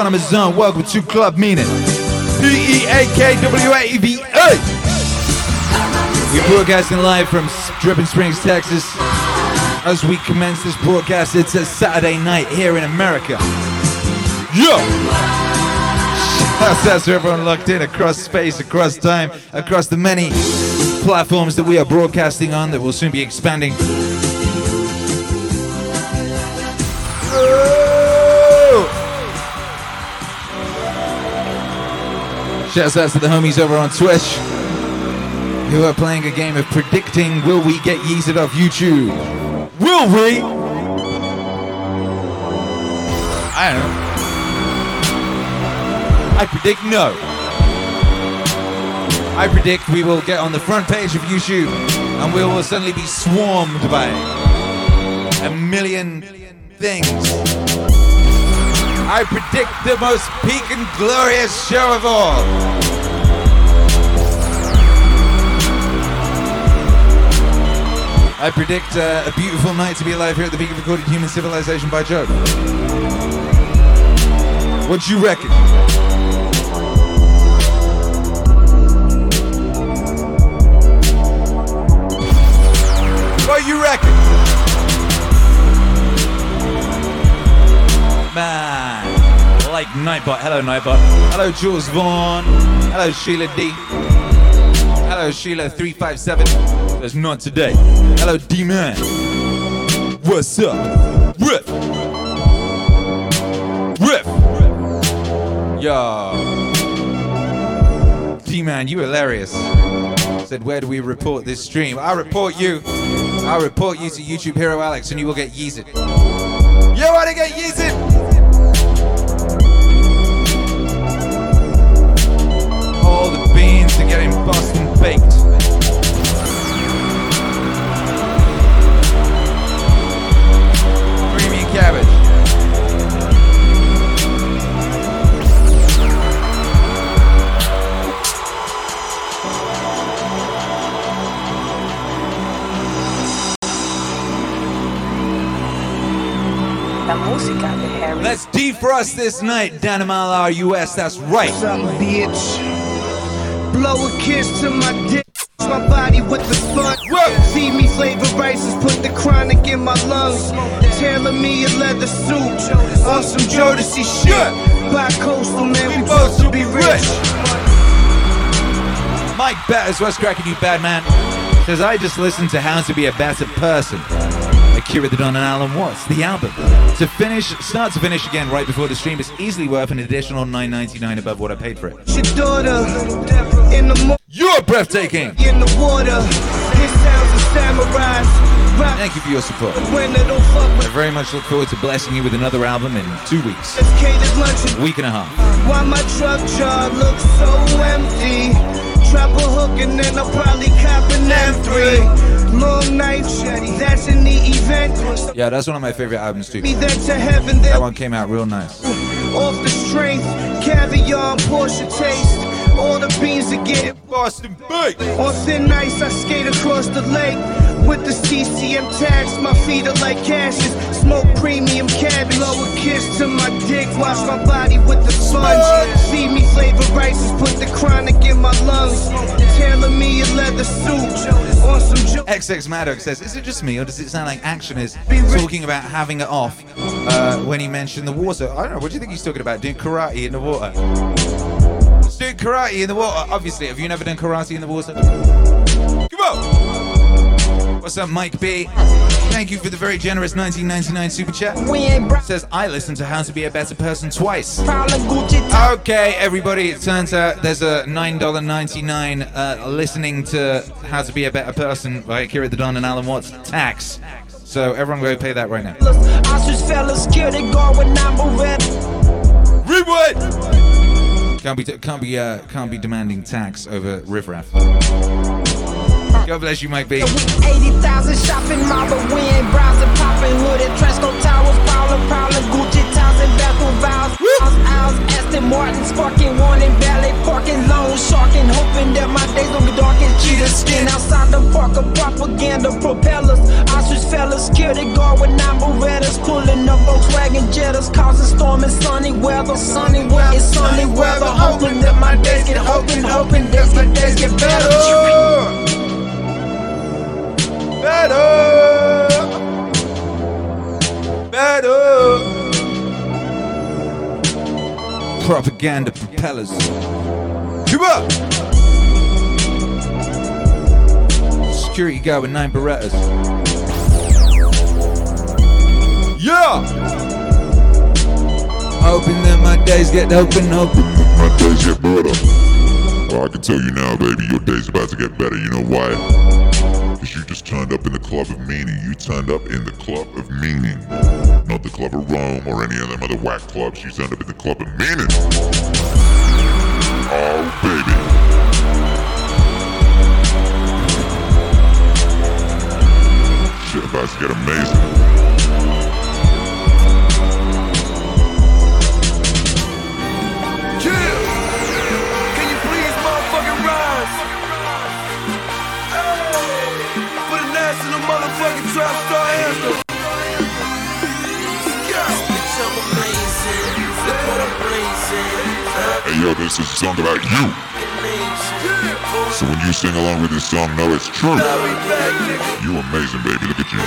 Autonomous Zone. Welcome to Club Meaning. P E A K W A V A. We're broadcasting live from Dripping Springs, Texas. As we commence this broadcast, it's a Saturday night here in America. Yo! Shouts out to everyone locked in across space, across time, across the many platforms that we are broadcasting on that will soon be expanding. Shouts out to the homies over on Twitch who are playing a game of predicting will we get yeeted off YouTube? Will we? I don't know. I predict no. I predict we will get on the front page of YouTube and we will suddenly be swarmed by a million things. I predict the most peak and glorious show of all. I predict uh, a beautiful night to be alive here at the peak of recorded human civilization by Joe. What you reckon? Nightbot. Hello, Nightbot. Hello, Jules Vaughn. Hello, Sheila D. Hello, Sheila357. That's not today. Hello, D Man. What's up? Riff. Riff. Yo. D Man, you hilarious. Said, where do we report this stream? I'll report you. I'll report you to YouTube Hero Alex and you will get yeeted. You want to get yeeted? All the beans are getting Boston baked. Creamy cabbage. La música de Harry. Let's defrost this night, Danimal RUS, That's right. Something, bitch. Blow a kiss to my dick. My body with the sun. Whoa. See me flavor rices, put the chronic in my lungs. Tailor me a leather suit on some Jodeci shit. Buy coastal, man, we both to be rich. Mike Batters, what's cracking you, bad man? Says, I just listened to How to Be a Better Person. Akira the Don and Alan Watts, the album. To finish, start to finish again right before the stream is easily worth an additional $9.99 above what I paid for it. Your daughter in the mo- You're breathtaking! in the water. His sounds of samurais. Thank you for your support. when they don't fuck I very much look forward to blessing you with another album in two weeks. us. Catered lunch and Week and a half. Why my truck jar looks so empty? Drop a hook and then I'll probably cop an M3. Long night, that's in the event. Yeah, that's one of my favorite albums too. Me then heaven, That one came out real nice. off the strength. Caviar and Porsche taste. All the beans are getting Boston Bake! on thin ice. I skate across the lake with the CCM tags. My feet are like ashes. Smoke premium cabbage. Blow a kiss to my dick. Wash my body with the sponge. Feed me flavor rices. Put the chronic in my lungs. Tailor me a leather suit on some. Jo- XX Maddox says, is it just me or does it sound like Action is talking about having it off uh, when he mentioned the water? I don't know, what do you think he's talking about? Doing karate in the water? Let's do karate in the water. Obviously, have you never done karate in the water? Come on! What's up, Mike B? Thank you for the very generous 1999 super chat. Says, I listened to How to Be a Better Person twice. Okay, everybody, it turns out there's a $9.99 uh, listening to How to Be a Better Person by Akira the Don and Alan Watts tax. So everyone go pay that right now. Rewind! Can't be, can't be, uh, can't be demanding tax over riffraff. God bless you, Mike B. 80,000 shopping mall, but we ain't browsing, popping hooded. Tresco Towers, Prowler, Prowler, Gucci Towns, and Bethel Vows. Ours, ours, Aston Martin, sparking, warning, ballet, parking, loan, sharking, hoping that my days don't be dark as cheetah skin. Outside the park of propaganda propellers. I switch fellas, security guard with nine Berettas, pulling up Volkswagen Jettas, causing storm and sunny weather. Sunny weather, it's sunny weather. Hoping that my days get, hoping, hoping days get, days get better. Better! Better! Propaganda propellers. Come on! Security guy with nine Berettas. Yeah! Hoping that my days get open, open. my days get better. Well, I can tell you now, baby, your day's about to get better. You know why? Because you just turned up in the club of meaning. You turned up in the club of meaning. Not the club of Rome or any of them other whack clubs. You turned up in the club of meaning. Oh, baby. Shit about to get amazing. Yo, this is a song about you. So when you sing along with this song, know it's true. You amazing, baby. Look at you.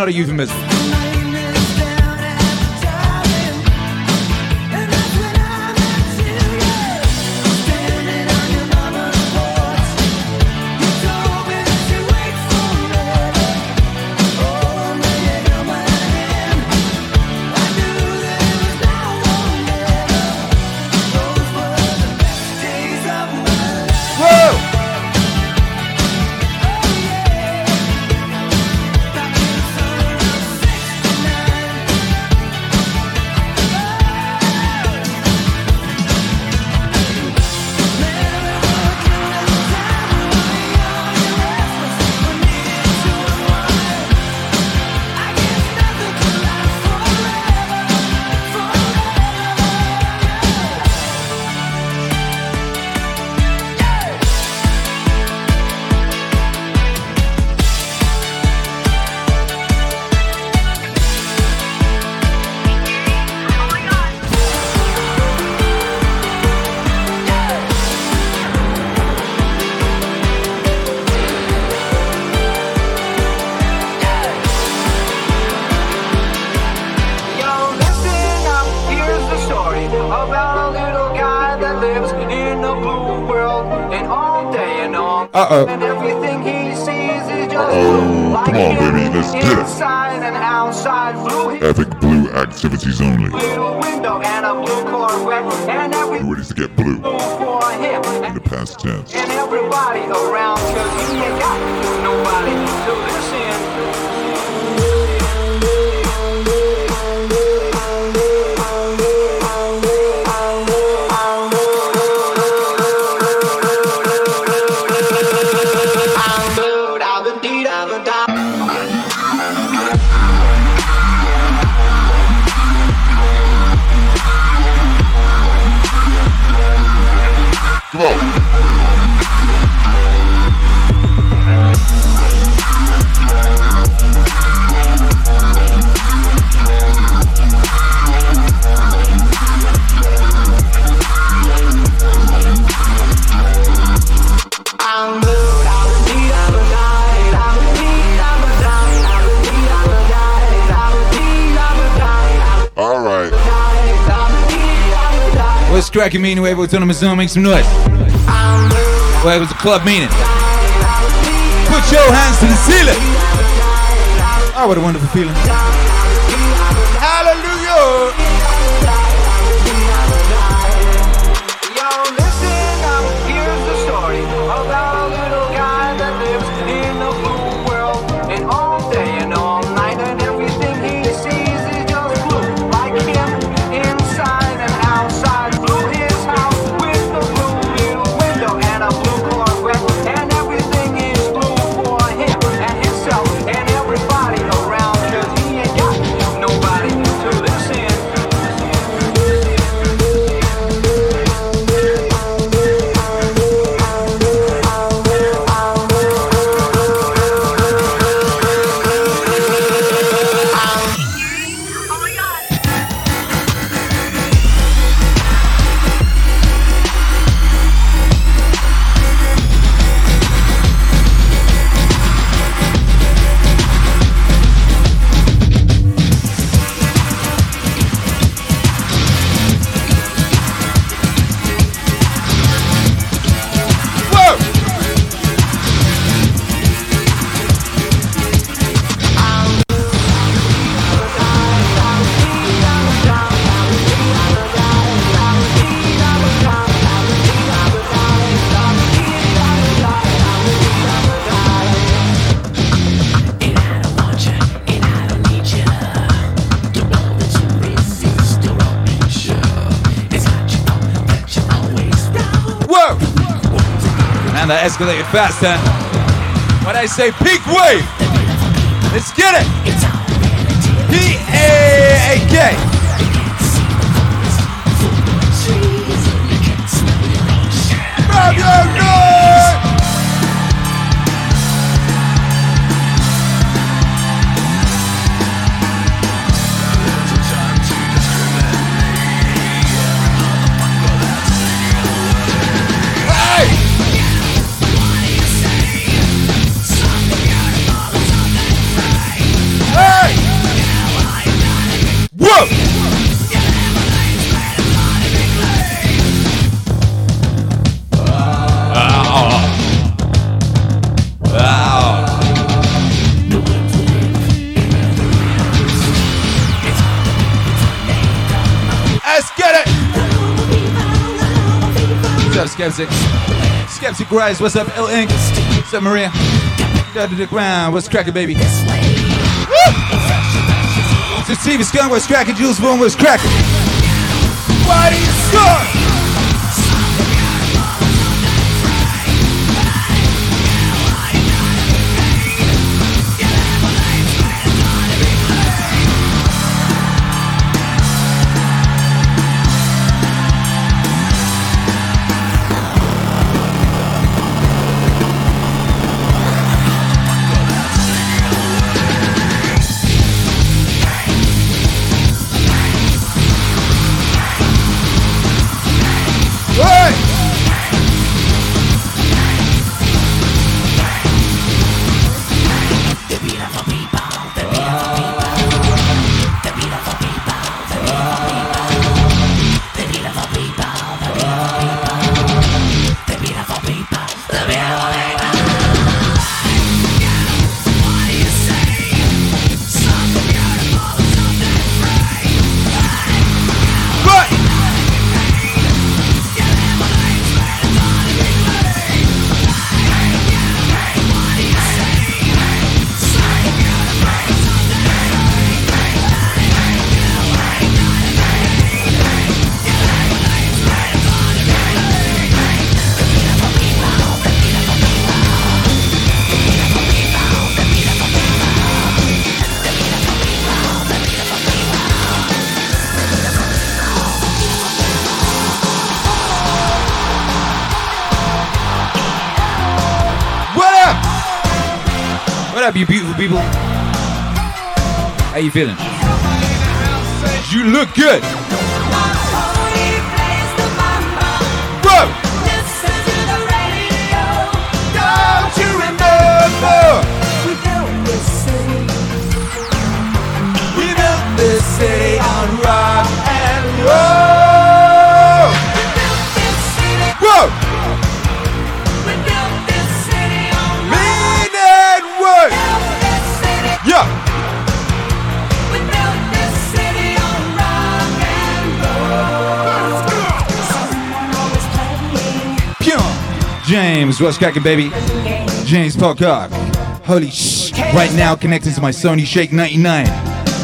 not a euphemism. back at me and Nuevo Autónoma Zone. Make some noise. Well, it was a club meeting. Put your hands to the ceiling. Oh, what a wonderful feeling. gonna get fast then. When I say peak wave, let's get it. P A A K. Fabulous. Skeptic what's up? L Ink. What's up, Maria? Down to the ground, what's cracking, baby? Woo! Steve Skunk, what's cracking? Jules Boone, what's cracking? Is good? Hey! Up, you beautiful people? How you feeling? You look good. What's cracking, baby? James Pocock. Holy sh! Right now, connecting to my Sony Shake 99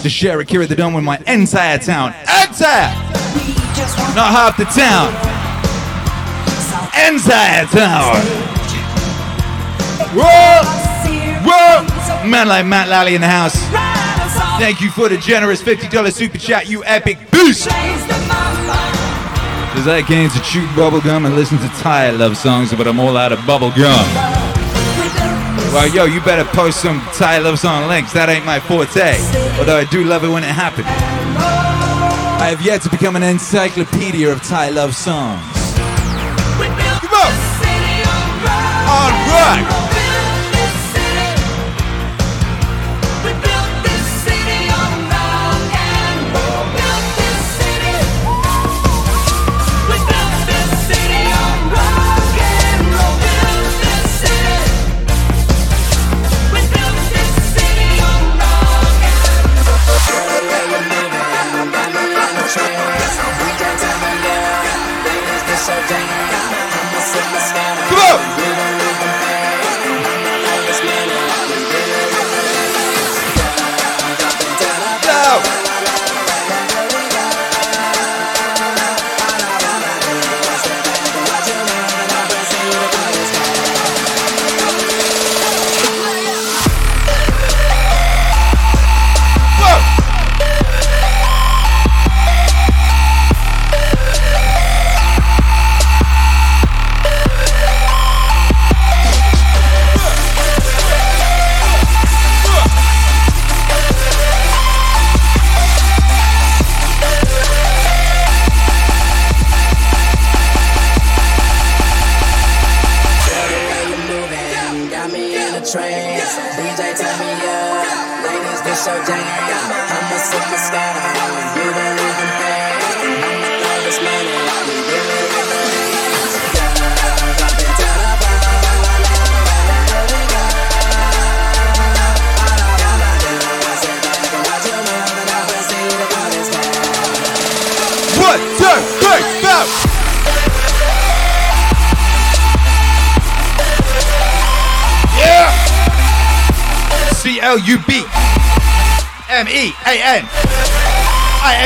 to share Akira the Don with my entire town. Entire! Not half the town. Entire town. Whoa! Whoa! Man like Matt Lally in the house. Thank you for the generous $50 super chat, you epic beast! Cause I came to chew bubblegum and listen to Thai love songs, but I'm all out of bubblegum. Well, yo, you better post some Thai love song links. That ain't my forte. Although I do love it when it happens. I have yet to become an encyclopedia of Thai love songs. Come on! Alright! Come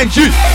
I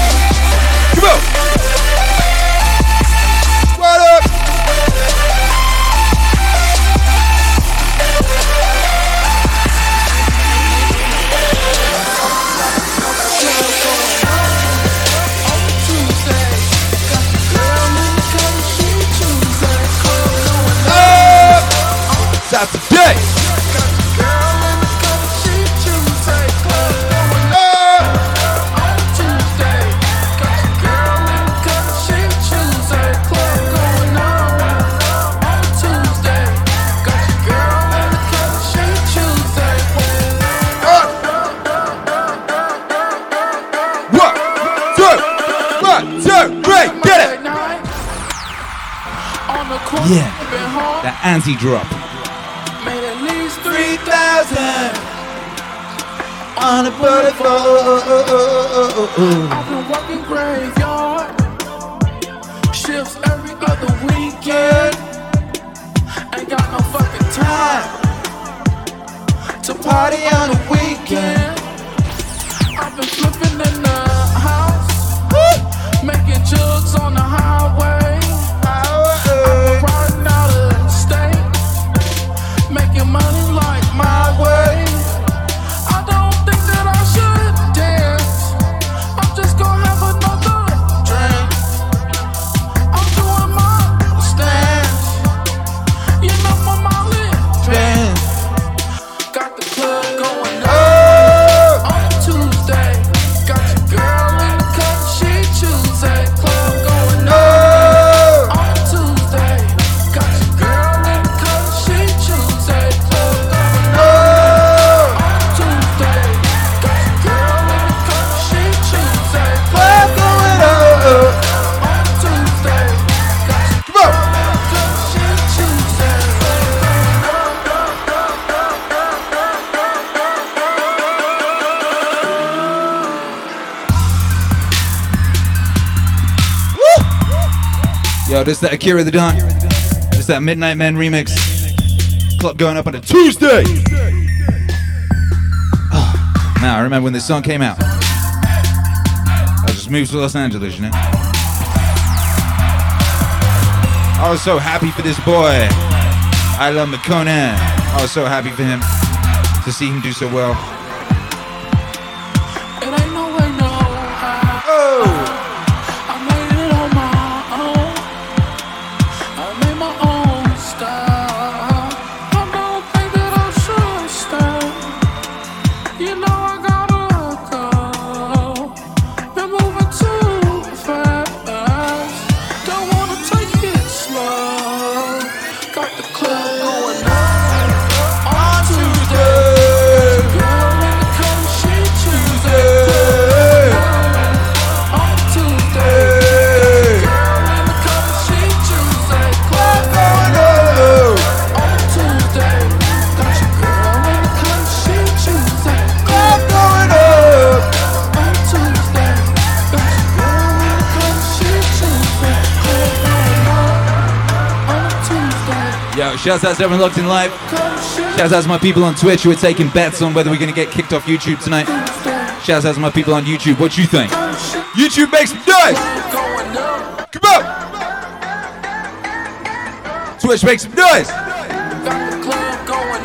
This that Akira the Don. This that Midnight Man remix. Club going up on a Tuesday. Ah, oh, now I remember when this song came out. I just moved to Los Angeles, you know. I was so happy for this boy. I love Makonnen. I was so happy for him to see him do so well. Shouts out to everyone locked in live. Shouts out to my people on Twitch who are taking bets on whether we're gonna get kicked off YouTube tonight. Shouts out to my people on YouTube. What you think? YouTube makes some noise. Come on. Twitch makes some noise.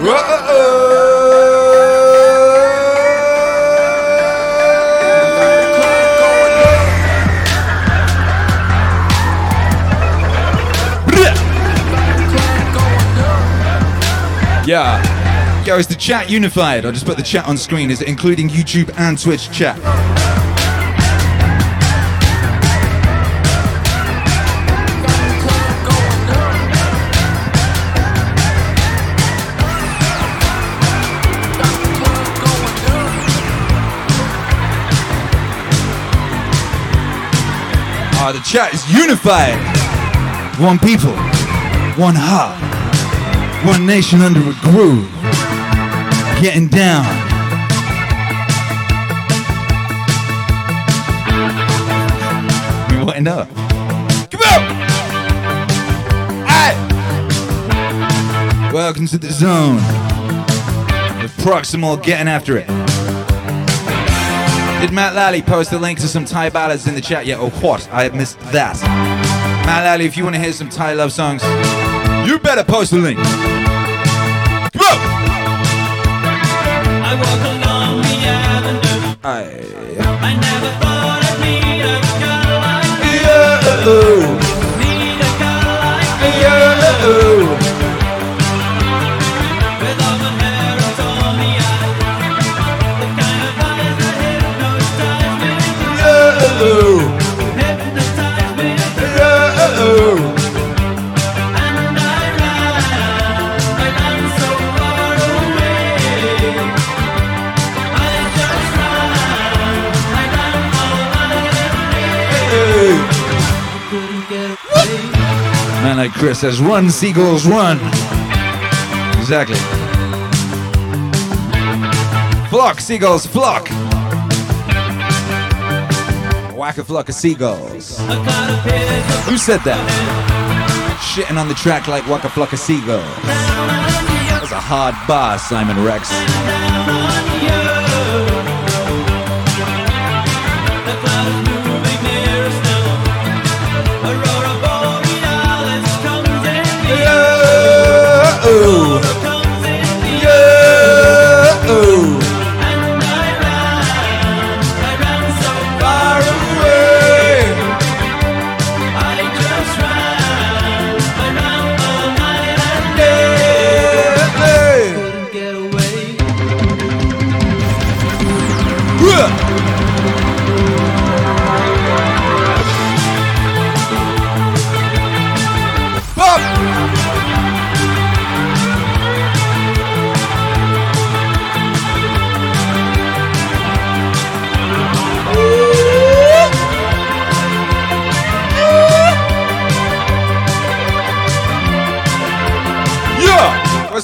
Got Yeah. Yo, is the chat unified? I'll just put the chat on screen. Is it including YouTube and Twitch chat? Ah, the chat is unified. One people, one heart, one nation under a groove. Getting down. We wind up. Come on! Aye! Welcome to the zone. The Proximal getting after it. Did Matt Lally post a link to some Thai ballads in the chat yet, or oh, what? I missed that. Matt Lally, if you want to hear some Thai love songs, better post a link. Come on! I walk along the avenue. Aye. I never thought I'd meet a girl like Yeah. meet a girl like Yeah. with auburn hair and tawny eyes. The kind of eyes that hypnotize me, hypnotize Chris says, run, seagulls, run. Exactly. Flock, seagulls, flock. Whack a flock of seagulls. A Who said that? Shitting on the track like Waka Flocka Seagull. That's a hard bar, Simon Rex. Oh,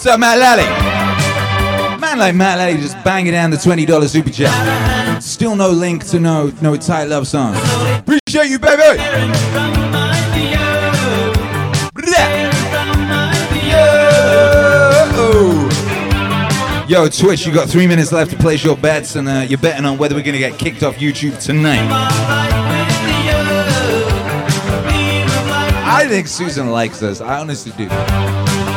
Up, Matt Lally? Man like Matt Lally just banging down the $20 super chat. Still no link to no no tight love song. Appreciate you, baby! Yo, Twitch, you got three minutes left to place your bets, and uh, you're betting on whether we're gonna get kicked off YouTube tonight. I think Susan likes us. I honestly do.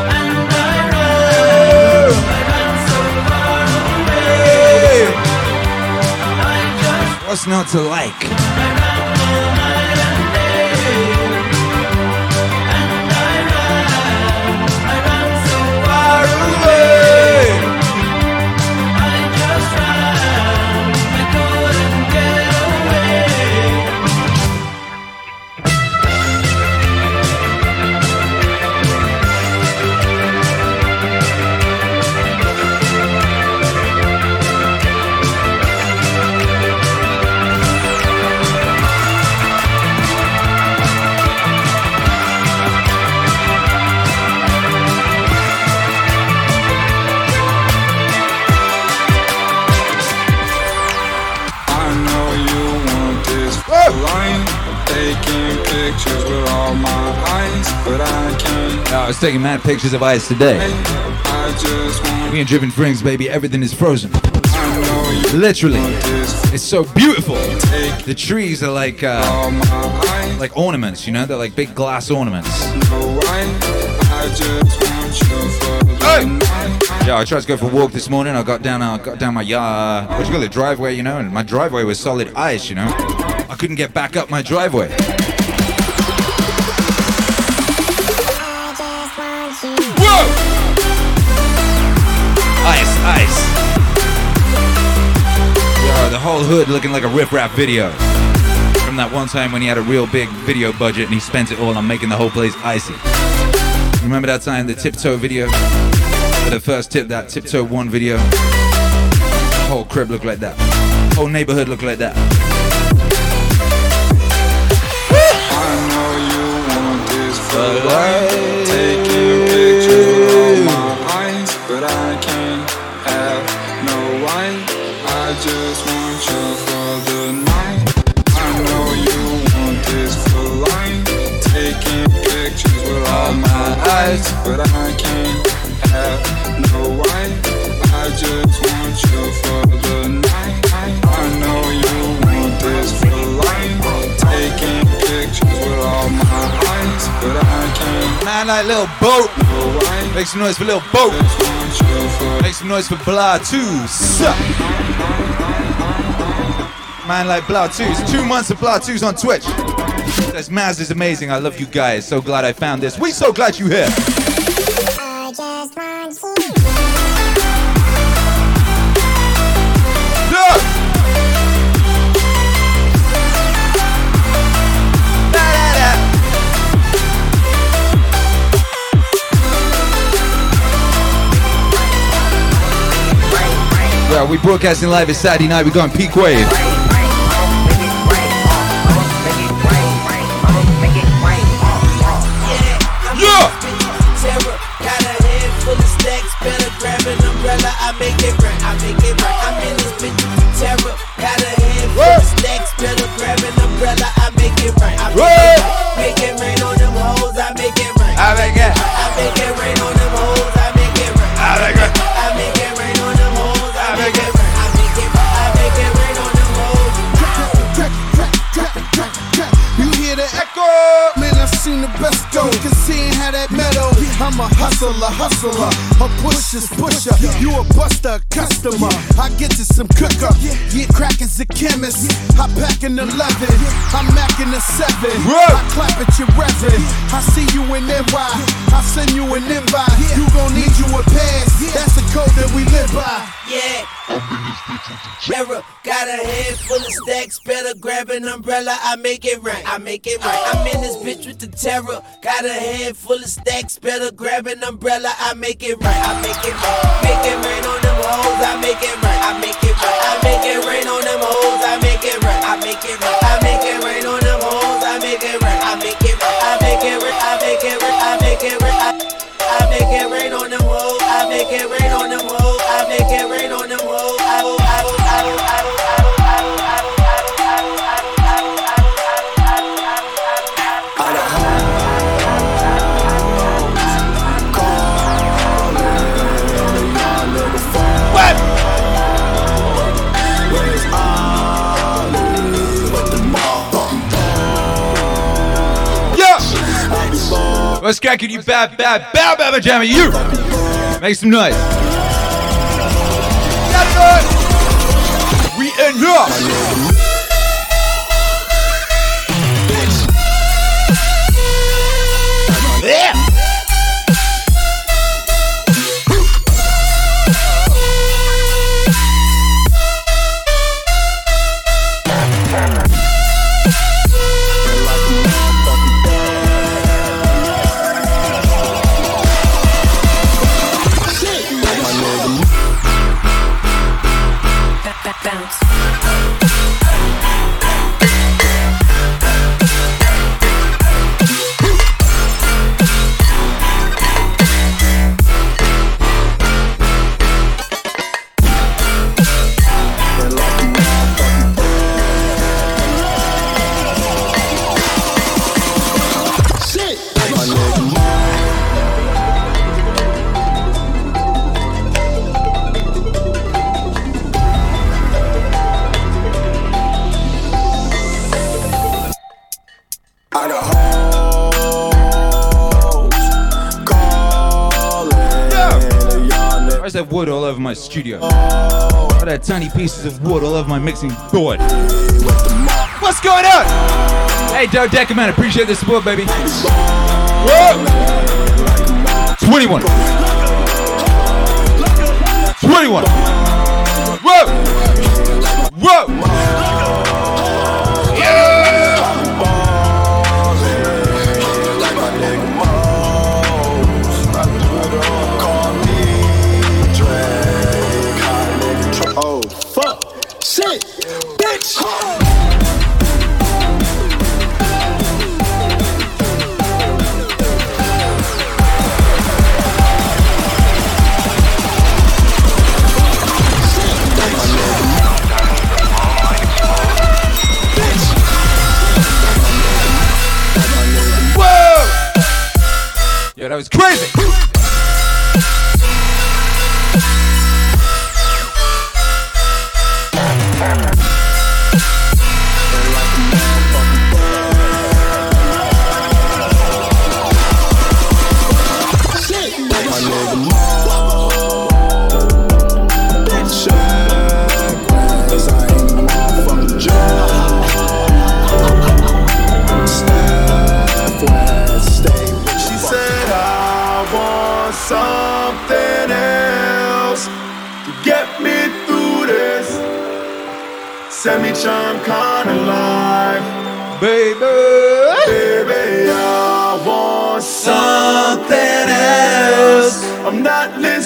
What's not to like? Taking mad pictures of ice today. Me and Driven Frings, baby, everything is frozen. Literally. It's so beautiful. The trees are like uh, like ornaments, you know? They're like big glass ornaments. Hey! Yeah, I tried to go for a walk this morning. I got down, I got down my yard. What you call it, driveway, you know? And my driveway was solid ice, you know? I couldn't get back up my driveway. Whole hood looking like a Riff Raff video. From that one time when he had a real big video budget and he spent it all on making the whole place icy. Remember that time, the tiptoe video? The first tip, that tiptoe one video. Whole crib looked like that. Whole neighborhood looked like that. I know you want this for life. Eyes, but I can't have no wife. I just want you for the night. I know you want this for life. Taking pictures with all my eyes, but I can't Man like Little Boat. right. Make some noise for Little Boat. Just want you for Make some noise for Blah 2. Sup. Man like Blah 2. Two months of Blah 2s on Twitch. That's Maz is amazing. I love you guys. So glad I found this. We so glad you here. Yeah. Da, da, da. We broadcasting live. It's Saturday night. We're going peak wave. Terror, got a head full of stacks, better grab an umbrella. I make it right, I'm a hustler, hustler. A pusher's pusher. You a buster, customer. I get to some cooker. Get crack as a chemist. I pack an 11. I'm macking a 7. I clap at your reverend. I see you in NY. I send you an invite. You gon' need you a pass. That's the code that we live by. Yeah. Terror, got a head full of stacks, better grab an umbrella. I make it right, I make it right. I'm in this bitch with the terror. Got a head full of stacks, better grab an umbrella. I make it right, I make it right. Make it rain on them hoes, I make it right, I make it right. I make it rain on them hoes, I make it right, I make it right. I make it rain on them hoes, I make it right, I make it right. I make it right, I make it right, I make it right. I- make it I make it rain on What's cracking you bad, bad, bad, bad, bad, jammer, you. Make some noise. We in here. Studio? Oh. Why that tiny pieces of wood all over my mixing board? What's going on? Hey, Joe Decker, man, appreciate the support, baby. Whoa! 21. 21. Whoa! Whoa! goes crazy. I'm not listening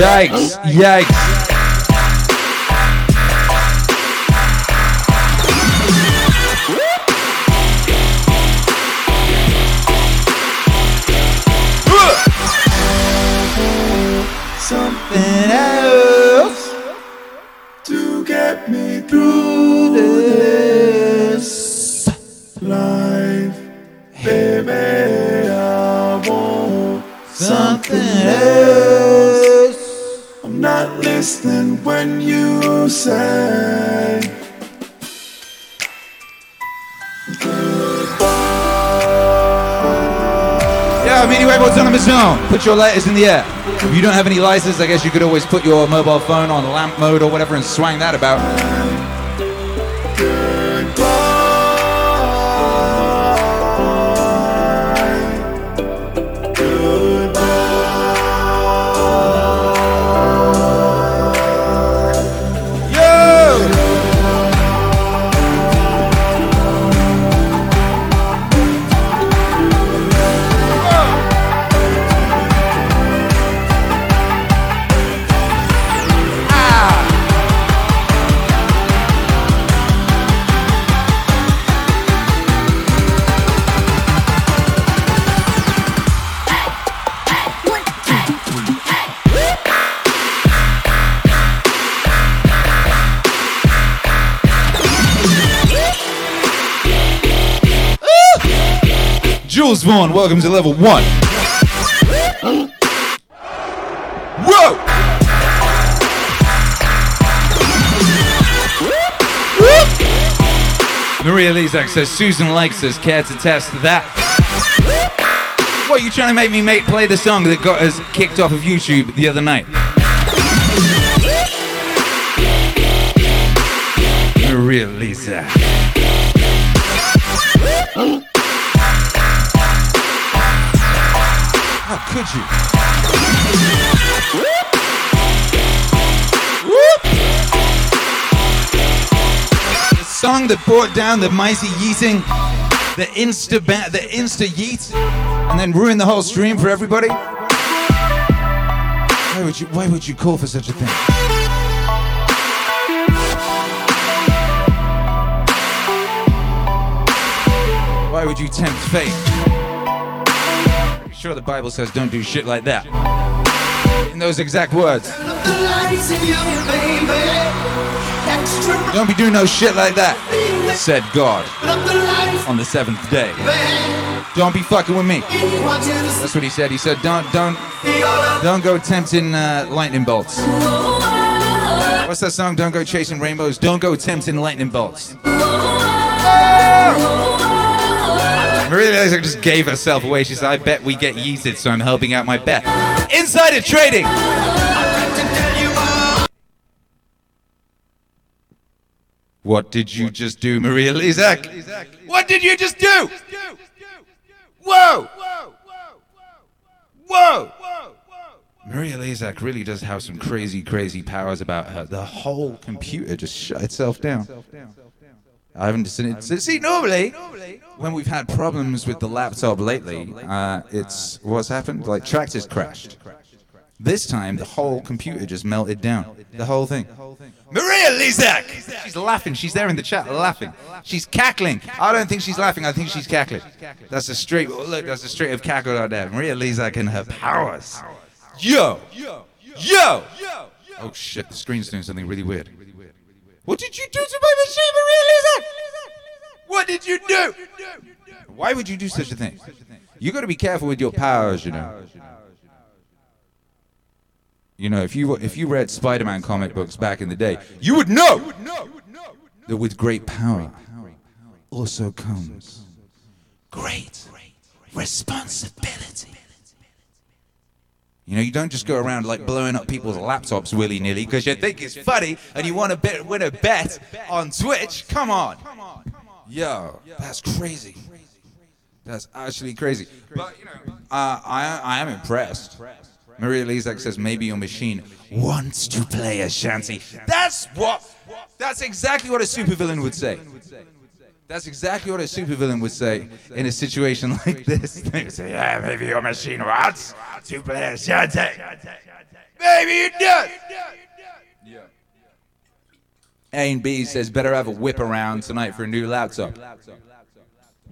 Yikes! Yikes! Put your lighters in the air. If you don't have any lighters, I guess you could always put your mobile phone on lamp mode or whatever and swang that about. Vaughn, welcome to level one. Maria Lizak says Susan likes us. Care to test that? What you trying to make me make play the song that got us kicked off of YouTube the other night? Maria Lizak. Could you? The song that brought down the mighty yeeting, the insta ba- the insta yeet, and then ruined the whole stream for everybody. Why would you? Why would you call for such a thing? Why would you tempt fate? Sure the Bible says don't do shit like that. In those exact words. Don't be doing no shit like that, said God on the seventh day. Don't be fucking with me. That's what he said. He said, don't, don't, don't go tempting uh, lightning bolts. What's that song? Don't go chasing rainbows. Don't go tempting lightning bolts. Maria Lizak just gave herself away. She said, I bet we get yeeted, so I'm helping out my bet. Insider trading! What did you just do, Maria Lizak? What did you just do? Whoa! Whoa! Maria Lizak really does have some crazy, crazy powers about her. The whole computer just shut itself down. I haven't seen it. See, normally, when we've had problems with the laptop lately, uh, it's what's happened. Like tractors crashed. This time, the whole computer just melted down. The whole thing. Maria Lizak! She's laughing. She's there in the chat laughing. She's cackling. I don't think she's laughing. I think she's cackling. That's a straight look. That's a straight of cackle out there. Maria Lizak and her powers. Yo! Yo! Oh shit! The screen's doing something really weird. What did you do to my machine, Maria Lisa? What did you do? Why would you do such a thing? You got to be careful with your powers, you know. You know, if you if you read Spider-Man comic books back in the day, you would know that with great power also comes great responsibility. You know, you don't just go around like blowing up people's laptops willy nilly because you think it's funny and you want to win a bet on Twitch. Come on. Yo, that's crazy. That's actually crazy. But, you know, uh, I, I am impressed. Maria Lezak says maybe your machine wants to play a shanty. That's what, that's exactly what a supervillain would say. That's exactly what a supervillain would say in a situation like this. They would say, yeah, maybe your machine wants to play a shanty. Maybe it does. Yeah. A and B says, better have a whip around tonight for a new laptop.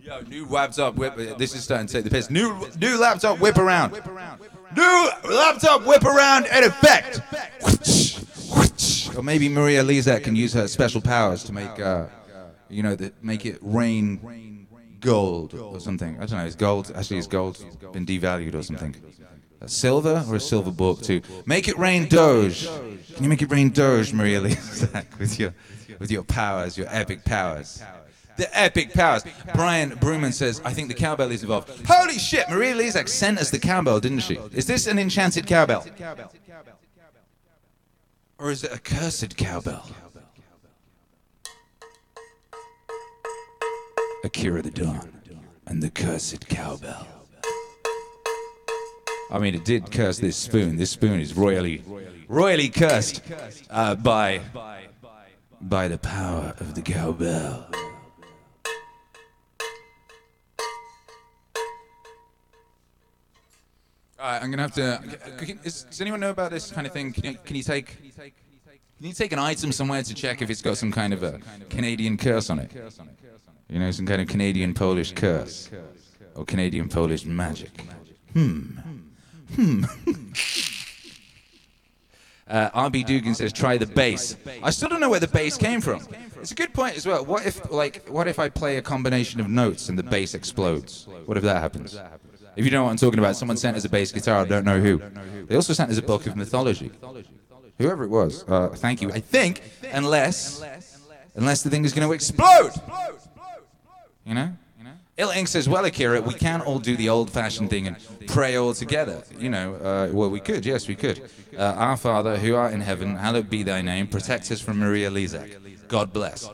Yo, new laptop whip. This is starting to take the piss. New, new laptop whip around. New laptop whip around in effect. Or maybe Maria Lezak can use her special powers to make, uh, you know, the, make it rain gold or something. I don't know. It's gold. Actually, it's gold. Been devalued or something. A silver or a silver book too. Make it rain Doge. Can you make it rain Doge, Maria Lezak, with your, with your powers, your epic powers? The epic powers. Brian Bruman says, I think the cowbell is involved. Holy shit, Maria Lezak sent us the cowbell, didn't she? Is this an enchanted cowbell? Or is it a cursed cowbell? Akira the Don and the cursed cowbell. I mean, it did curse this spoon. This spoon is royally, royally cursed uh, by, by the power of the cowbell. All right, I'm gonna have to. does anyone know about this kind of thing? Can you, can you take? Can you take an item somewhere to check if it's got some kind of a Canadian curse on it? You know, some kind of Canadian Polish curse or Canadian Polish magic. Hmm. Hmm. Uh, RB Dugan says, "Try the bass." I still don't know where the bass came from. It's a good point as well. What if, like, what if I play a combination of notes and the bass explodes? What if that happens? If you know what I'm talking about, someone sent us a bass guitar. I don't know who. They also sent us a book of mythology. Whoever it was, uh, thank you. I think, unless, unless the thing is going to explode. You know? Ill Ink says, well, Akira, we can all do the old-fashioned thing and pray all together. You know, uh, well, we could, yes, we could. Uh, Our Father, who art in heaven, hallowed be thy name. Protect us from Maria Lezak. God bless.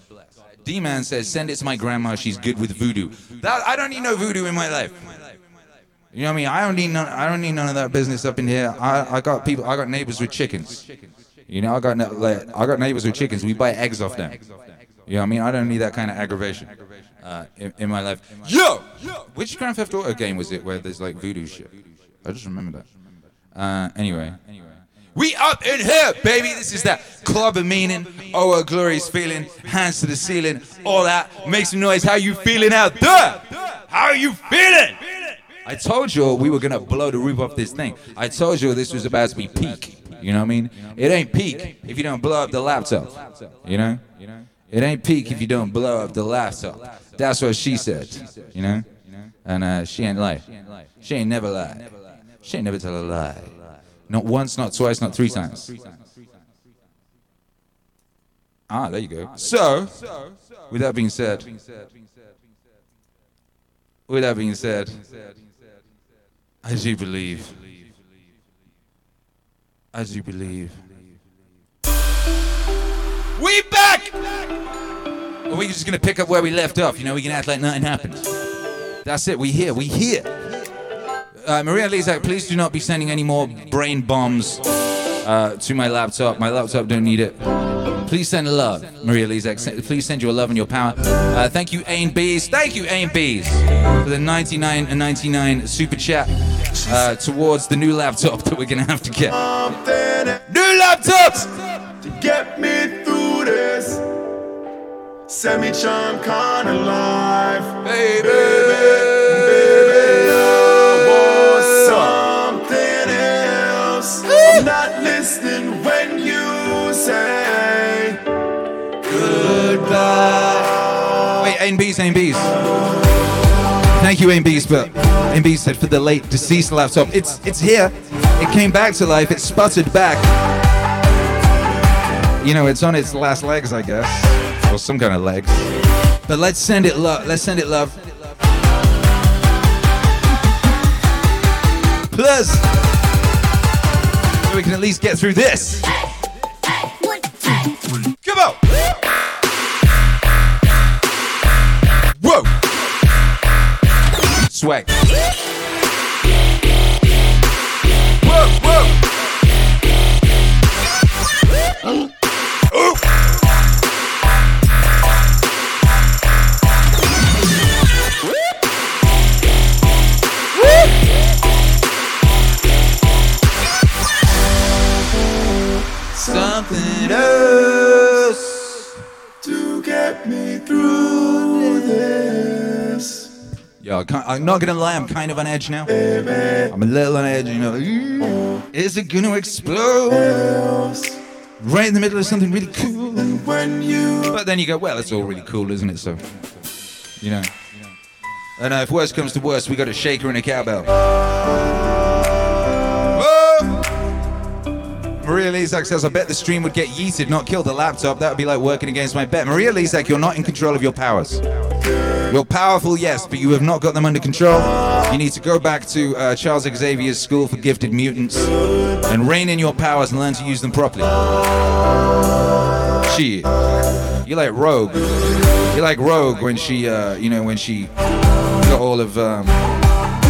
D-Man says, send it to my grandma. She's good with voodoo. That, I don't need no voodoo in my life. You know what I mean? I don't need none. I don't need none of that business up in here. I, I got people. I got neighbors with chickens. You know, I got like, I got neighbors with chickens. We buy eggs off them. You know what I mean? I don't need that kind of aggravation uh, in, in my life. Yo, which Grand Theft Auto game was it where there's like voodoo shit? I just remember that. Uh, anyway. We up in here, baby. This is that club of meaning. Oh, a glorious feeling. Hands to the ceiling. All that. Make some noise. How you feeling out there? How are you feeling? I told you we were gonna blow the roof off this thing. I told you this was about to be peak. You know what I mean? It ain't peak if you don't blow up the laptop. You know? It ain't peak if you don't blow up the laptop. That's what she said. You know? And uh, she ain't lie. She ain't never lie. She ain't never tell a lie. Not once, not twice, not three times. Ah, there you go. So, with that being said, with that being said, I do believe. I do believe. We back! Or we just gonna pick up where we left off, you know, we can act like nothing happened. That's it, we here, we here. Uh, Maria Lezak, please do not be sending any more brain bombs uh, to my laptop. My laptop don't need it. Please send love, Maria Lezak. Se- Please send your love and your power. Uh, thank you, Ain Bees. Thank you, Ain Bees, for the 99 and 99 super chat uh, towards the new laptop that we're gonna have to get. New laptops! to get me. Semi charm kind of life. Baby, Baby, I want something else. I'm not listening when you say, Ain Beast, Ain Beast. Thank you, Ain Beast, but Ain Beast said for the late deceased laptop. It's it's here. It came back to life. It sputtered back. You know, it's on its last legs, I guess, or some kind of legs. But let's send it love. Let's send it love. Plus, so we can at least get through this. Come on. Whoa. Swag. Whoa, whoa. Something else. To get me through this. Yo, I'm not gonna lie, I'm kind of on edge now. I'm a little on edge, you know. Is it gonna explode? Right in the middle of something really cool. But then you go, well, it's all really cool, isn't it? So, you know. And uh, if worse comes to worse, we got a shaker and a cowbell. Maria Lizak says, I bet the stream would get yeeted, not kill the laptop. That would be like working against my bet. Maria Lizak, you're not in control of your powers. You're powerful, yes, but you have not got them under control. You need to go back to uh, Charles Xavier's School for Gifted Mutants and rein in your powers and learn to use them properly. She, you like Rogue. You like Rogue when she, uh, you know, when she got all of, um,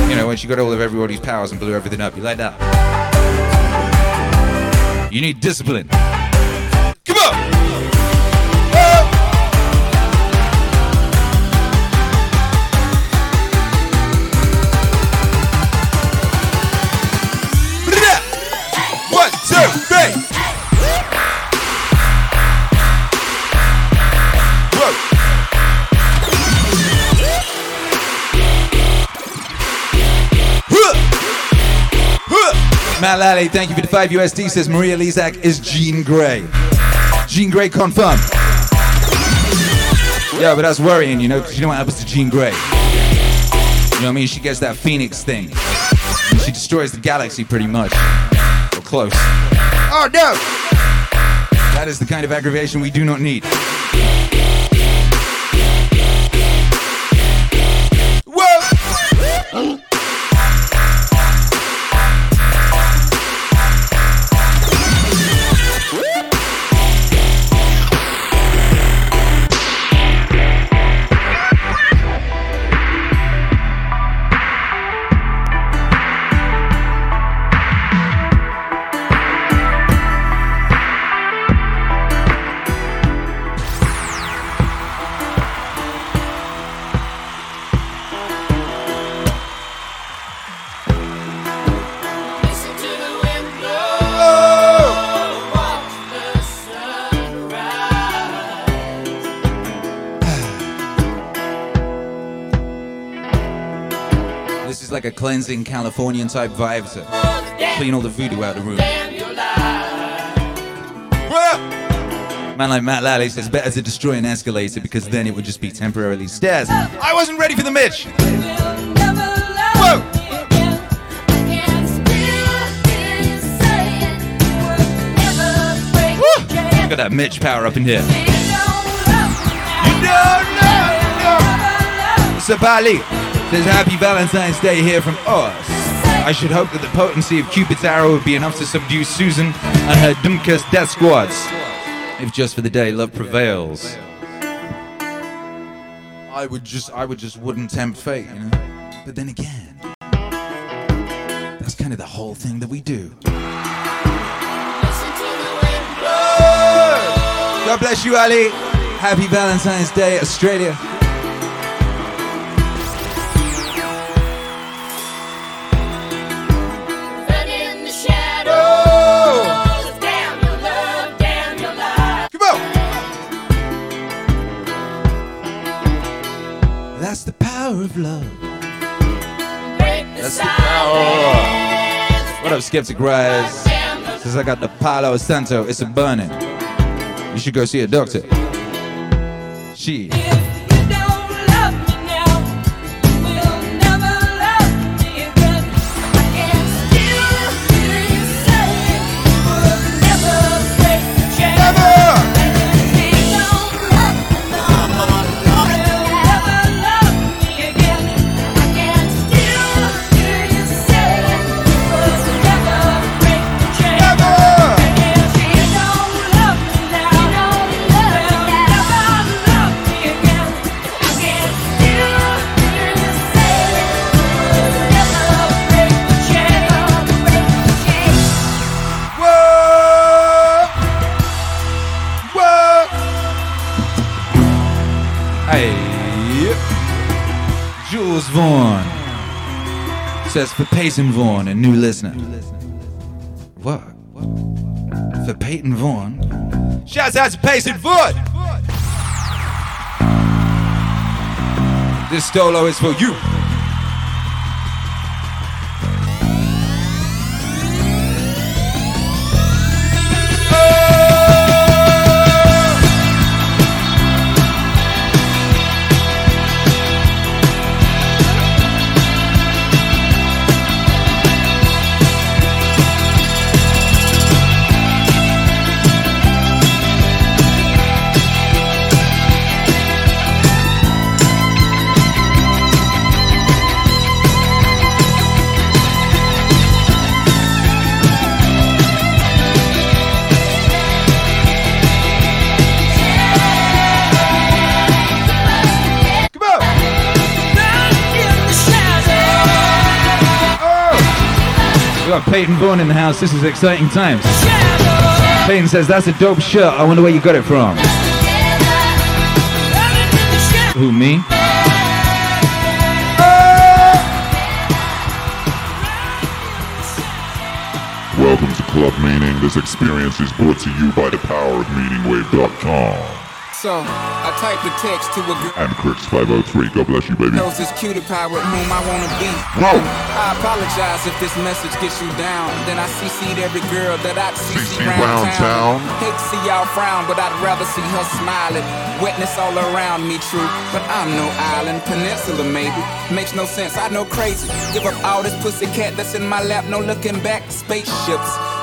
you know, when she got all of everybody's powers and blew everything up. You like that? You need discipline. Matt Lally, thank you for the 5 USD. Says Maria Lizak is Jean Grey. Jean Grey confirmed. Yeah, but that's worrying, you know, because you know what happens to Jean Grey. You know what I mean? She gets that phoenix thing. She destroys the galaxy pretty much. Or close. Oh no! That is the kind of aggravation we do not need. Cleansing Californian type vibe to clean all the voodoo out of the room. Man like Matt Lally says better to destroy an escalator because then it would just be temporarily stairs. I wasn't ready for the Mitch. Whoa! Look at that Mitch power up in here. Sabali says happy Valentine's Day here from us. I should hope that the potency of Cupid's arrow would be enough to subdue Susan and her Dumkus death squads. If just for the day love prevails. I would just I would just wouldn't tempt fate, you know? But then again, that's kind of the whole thing that we do. God bless you, Ali. Happy Valentine's Day, Australia. Power of love. That's the power. What up, Skeptic Rise? Since I got the Palo Santo. It's a burning. You should go see a doctor. She. Says for Peyton Vaughn, a new listener. What? For Peyton Vaughn? Shouts out to Peyton Vaughn! This solo is for you. Peyton Vaughn in the house. This is exciting times. Peyton says, That's a dope shirt. I wonder where you got it from. Who, me? Welcome to Club Meaning. This experience is brought to you by the power of meaningwave.com. So, I typed the text to a girl. And Crix503. God bless you, baby. Knows this cutie pie with whom I wanna be. Whoa. I apologize if this message gets you down. Then I CC'd every girl that I'd CC CC round round town. town. Hate to see y'all frown, but I'd rather see her smiling. Witness all around me, true. But I'm no island, peninsula maybe. Makes no sense, I know crazy. Give up all this pussy cat that's in my lap, no looking back. Spaceships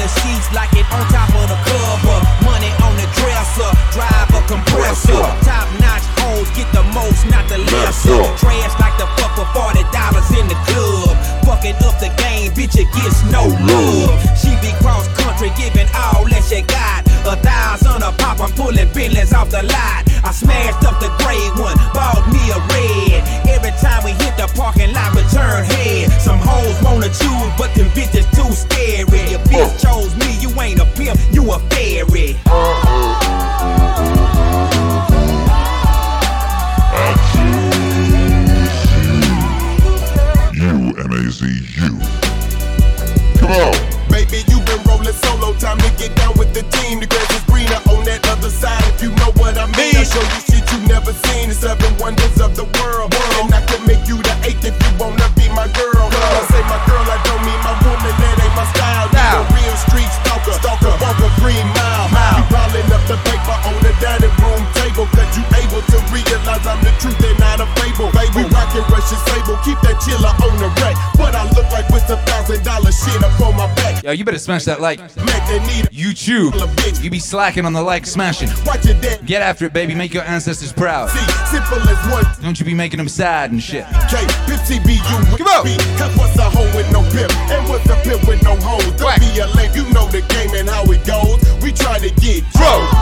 The sheets like it on top of the cover. Money on the dresser, drive a compressor. Top notch hoes get the most, not the lesser. Lesser. Trash like the fuck for forty dollars in the club. Fucking up the game, bitch, it gets no love. She be cross country, giving all that she got. A thousand a pop, I'm pulling billions off the lot. I smashed up the gray one, bought me a red. Every time we hit the parking lot, return head. Some hoes wanna choose, but them bitches too scary. Your bitch oh. chose me, you ain't a pimp, you a fairy. You, M-A-Z-U. Come on. Been rolling solo. Time to get down with the team. The grass is greener on that other side. If you know what I mean, I show you shit you never seen. The seven wonders of the world. And I could make you the eighth if you wanna be my girl. When I say my girl, I don't mean my woman. That ain't my style. You a real street stalker. Stalker, walk a green mile. You piling up the paper on the dining room table. Cause you able to realize I'm the truth and not a fable. Baby, rockin' Russian sable. Keep that chiller on the rack. But I with a thousand dollar shit up on my back. Yo, you better smash that like. Mac, they need a YouTube. You be slacking on the like smashing. Watch your dad. Get after it, baby. Make your ancestors proud. See, simple as one Don't you be making them sad and shit. K. Pimp CBU with Come on. What's a hoe with no pimp? And what's a pimp with no hoes? Don't be a lame, you know the game and how it goes. We try to get Bro.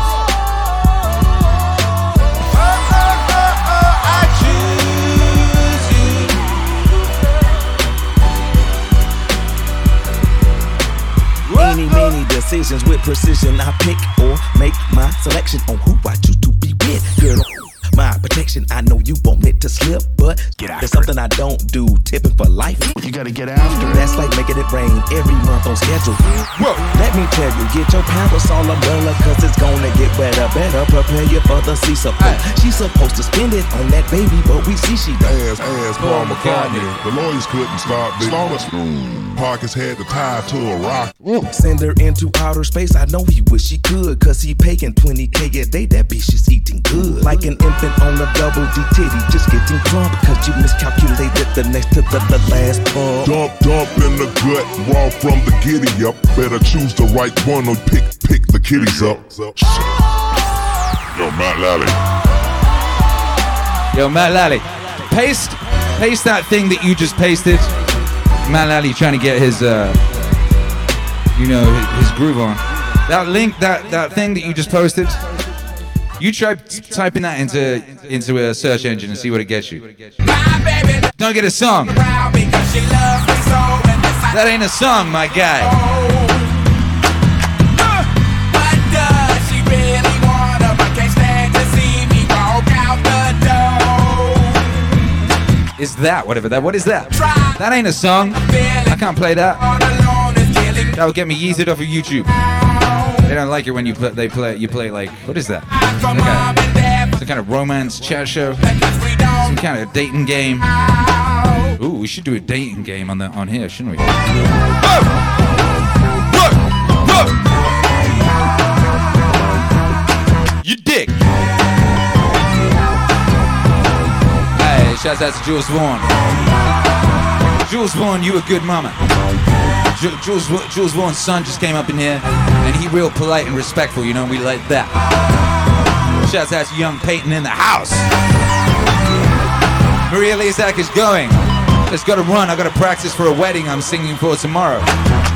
Decisions with precision. I pick or make my selection on who I choose to be with. Girl, my protection, I know you want it to slip, but get there's something I don't do. Tipping for life. You gotta get after it. That's like making it rain every month on schedule. Whoa. Let me tell you, get your parasol umbrella, cause it's gonna get wetter. Better prepare you for the sea support. She's supposed to spend it on that baby, but we see she does. Ass, ass, Paul McCartney. The lawyers couldn't stop this. Slaughter. Parker's had to tie to a rock. Send her into outer space. I know he wish he could, cause he paying 20k a day. That bitch is eating good. Like an infant on a double D titty, just getting drunk, cause you miscalculated the next to the, the last pump. Dump, dump in the gut, raw from the giddy up. Better choose the right one or pick, pick the kitties up. Yo, Matt Lally. Yo, Matt Lally, paste, paste that thing that you just pasted. Matt Lally trying to get his, uh, you know, his, his groove on. That link, that that thing that you just posted. You try typing that into into a search engine and see what it gets you. Don't get a song. That ain't a song, my guy. Is that whatever that? What is that? That ain't a song. I can't play that. That would get me yeeted off of YouTube. They don't like it when you put they play you play like what is that? Okay. Some kind of romance chat show. Some kind of dating game. Ooh, we should do a dating game on the on here, shouldn't we? You dick. Hey, out to Jules Vaughn. Jules Vaughn, you a good mama. Ju- Jules, Jules Vaughn's son just came up in here, and he real polite and respectful, you know, we like that. Shouts out to young Peyton in the house. Maria Lizak is going. Just gotta run, I gotta practice for a wedding I'm singing for tomorrow.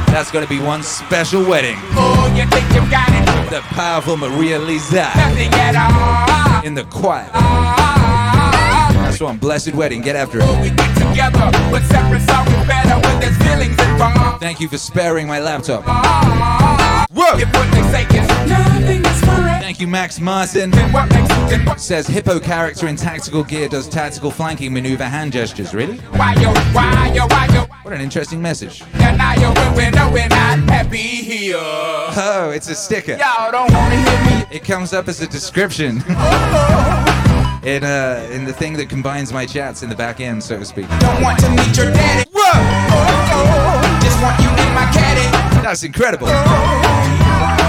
That's gonna be one special wedding. Oh, you think you got it? The powerful Maria Lizak Nothing at all. in the choir. Ah, ah, ah, That's one blessed wedding, get after it. Oh, Together, but separate better when there's feelings involved. Thank you for sparing my laptop. Whoa! If what they say nothing is forever. Thank you, Max Martin. Then what makes then what? Says hippo character in tactical gear does tactical flanking maneuver hand gestures. Really? Why yo? Why yo? Why yo? What an interesting message. And now you're when we're not happy here. Oh, it's a sticker. Y'all don't wanna hear me. It comes up as a description oh. In uh in the thing that combines my chats in the back end, so to speak. Don't want to meet your daddy. Whoa! Just want you in my caddy. That's incredible.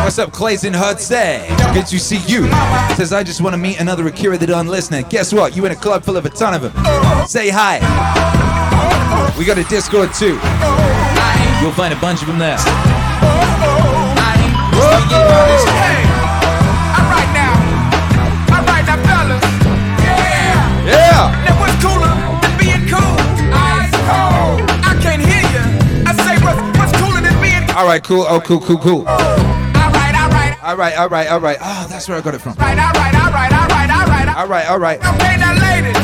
What's up, Clayton Hudson? Good to see you. Says I just want to meet another Akira the Don listener. Guess what? You in a club full of a ton of them. Say hi. We got a Discord too. You'll find a bunch of them there. Hey, All right, cool. Oh, cool, cool, cool. Alright, alright. All right, all right, all right. Oh, that's where I got it from. Alright, alright, alright, alright, alright. All right, all right. Okay, now ladies.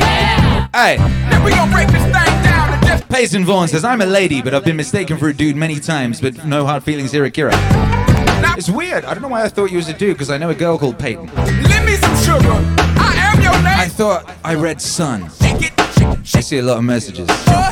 Yeah. Hey, Now we gonna break this thing down to just Peyton Vaughn says I'm a lady, but I've been mistaken for a dude many times, but no hard feelings here, Akira. It's weird. I don't know why I thought you was a dude, because I know a girl called Peyton. Lend me some sugar. I am your name. I thought I read Sun. I see a lot of messages.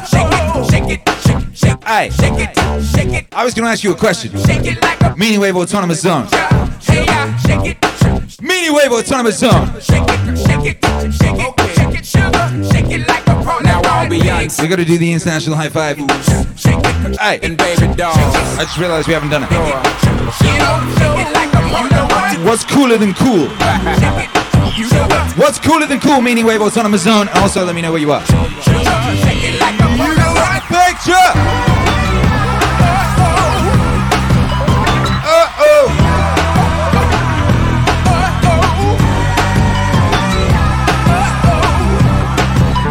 shake it, shake it, shake shake it, Hey, shake it, shake it, I was going to ask you a question. shake it like a Meaning Wave Autonomous Zone. Hey, yeah, shake it, Meaning Wave Autonomous Zone. shake it, shake it, shake it, shake it, sugar, shake it like a pro. Now all Beyonce, We got to do the international high five. Hey, and baby doll. I just realized we haven't done it. You know, shake it like a pro. You know what? What's cooler than cool? You know what? What's cooler than cool? Meaning Wave Autonomous Zone. Also, let me know where you are. You know what? Picture!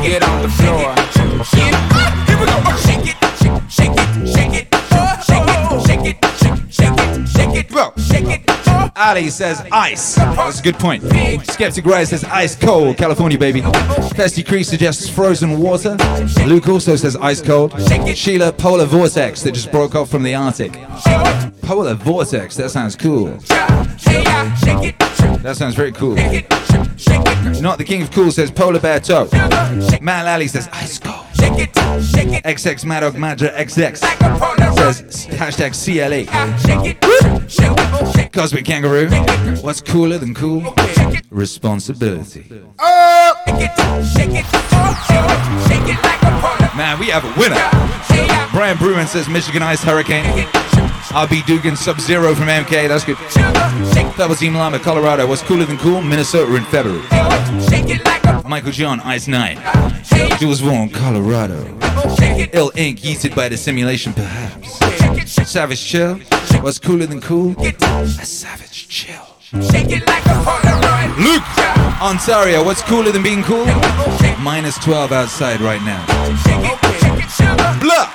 Get on the floor. Ali says ice. That's a good point. Skeptic Rise says ice cold. California, baby. Festy Creek suggests frozen water. Luke also says ice cold. Sheila, polar vortex that just broke off from the Arctic. Polar vortex. That sounds cool. Hey, yeah, shake it, That sounds very cool. Not the King of Cool says polar bear toe. Matt Lally says ice cold. shake it, shake it. XX Maddock Madra XX Like a pro. says hashtag CLA. Cosmic Kangaroo. What's cooler than cool? Responsibility. pro. Man, we have a winner. Brian Bruin says Michigan Ice Hurricane. RB Dugan Sub Zero from MK. That's good. Double Team Lama, Colorado. What's cooler than cool? Minnesota in February. Michael John, Ice Nine. Jules Vaughn, Colorado. Ill Ink, yeasted by the simulation, perhaps. Savage Chill. What's cooler than cool? A Savage Chill. Shake it like a Polaroid. Luke, Ontario. What's cooler than being cool? Minus 12 outside right now. Blah.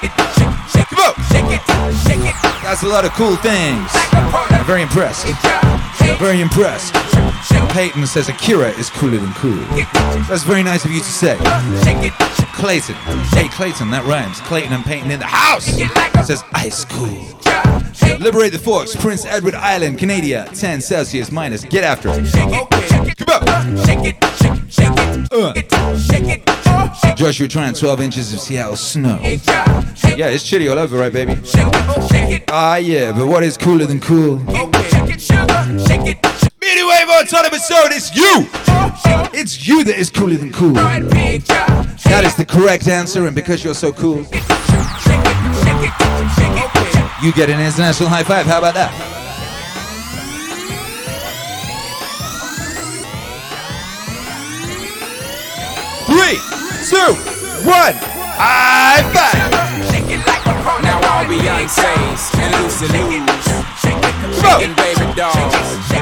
That's a lot of cool things. I'm very impressed. Very impressed. Peyton says Akira is cooler than cool. That's very nice of you to say. Clayton. Hey, Clayton, that rhymes. Clayton and Peyton in the house. Says ice cool. Liberate the Forks, Prince Edward Island, Canada. 10 Celsius minus. Get after it. Come on. Uh. Josh, you're trying 12 inches of Seattle snow. Yeah, it's chilly all over, right, baby? Ah, yeah, but what is cooler than cool? Meaning Wave Autonomous Zone, it's you! It's you that is cooler than cool. That is the correct answer, and because you're so cool, you get an international high five. How about that? Three, two, one, high five! Now all Beyonce's and Lucy Liu's shaking baby dolls.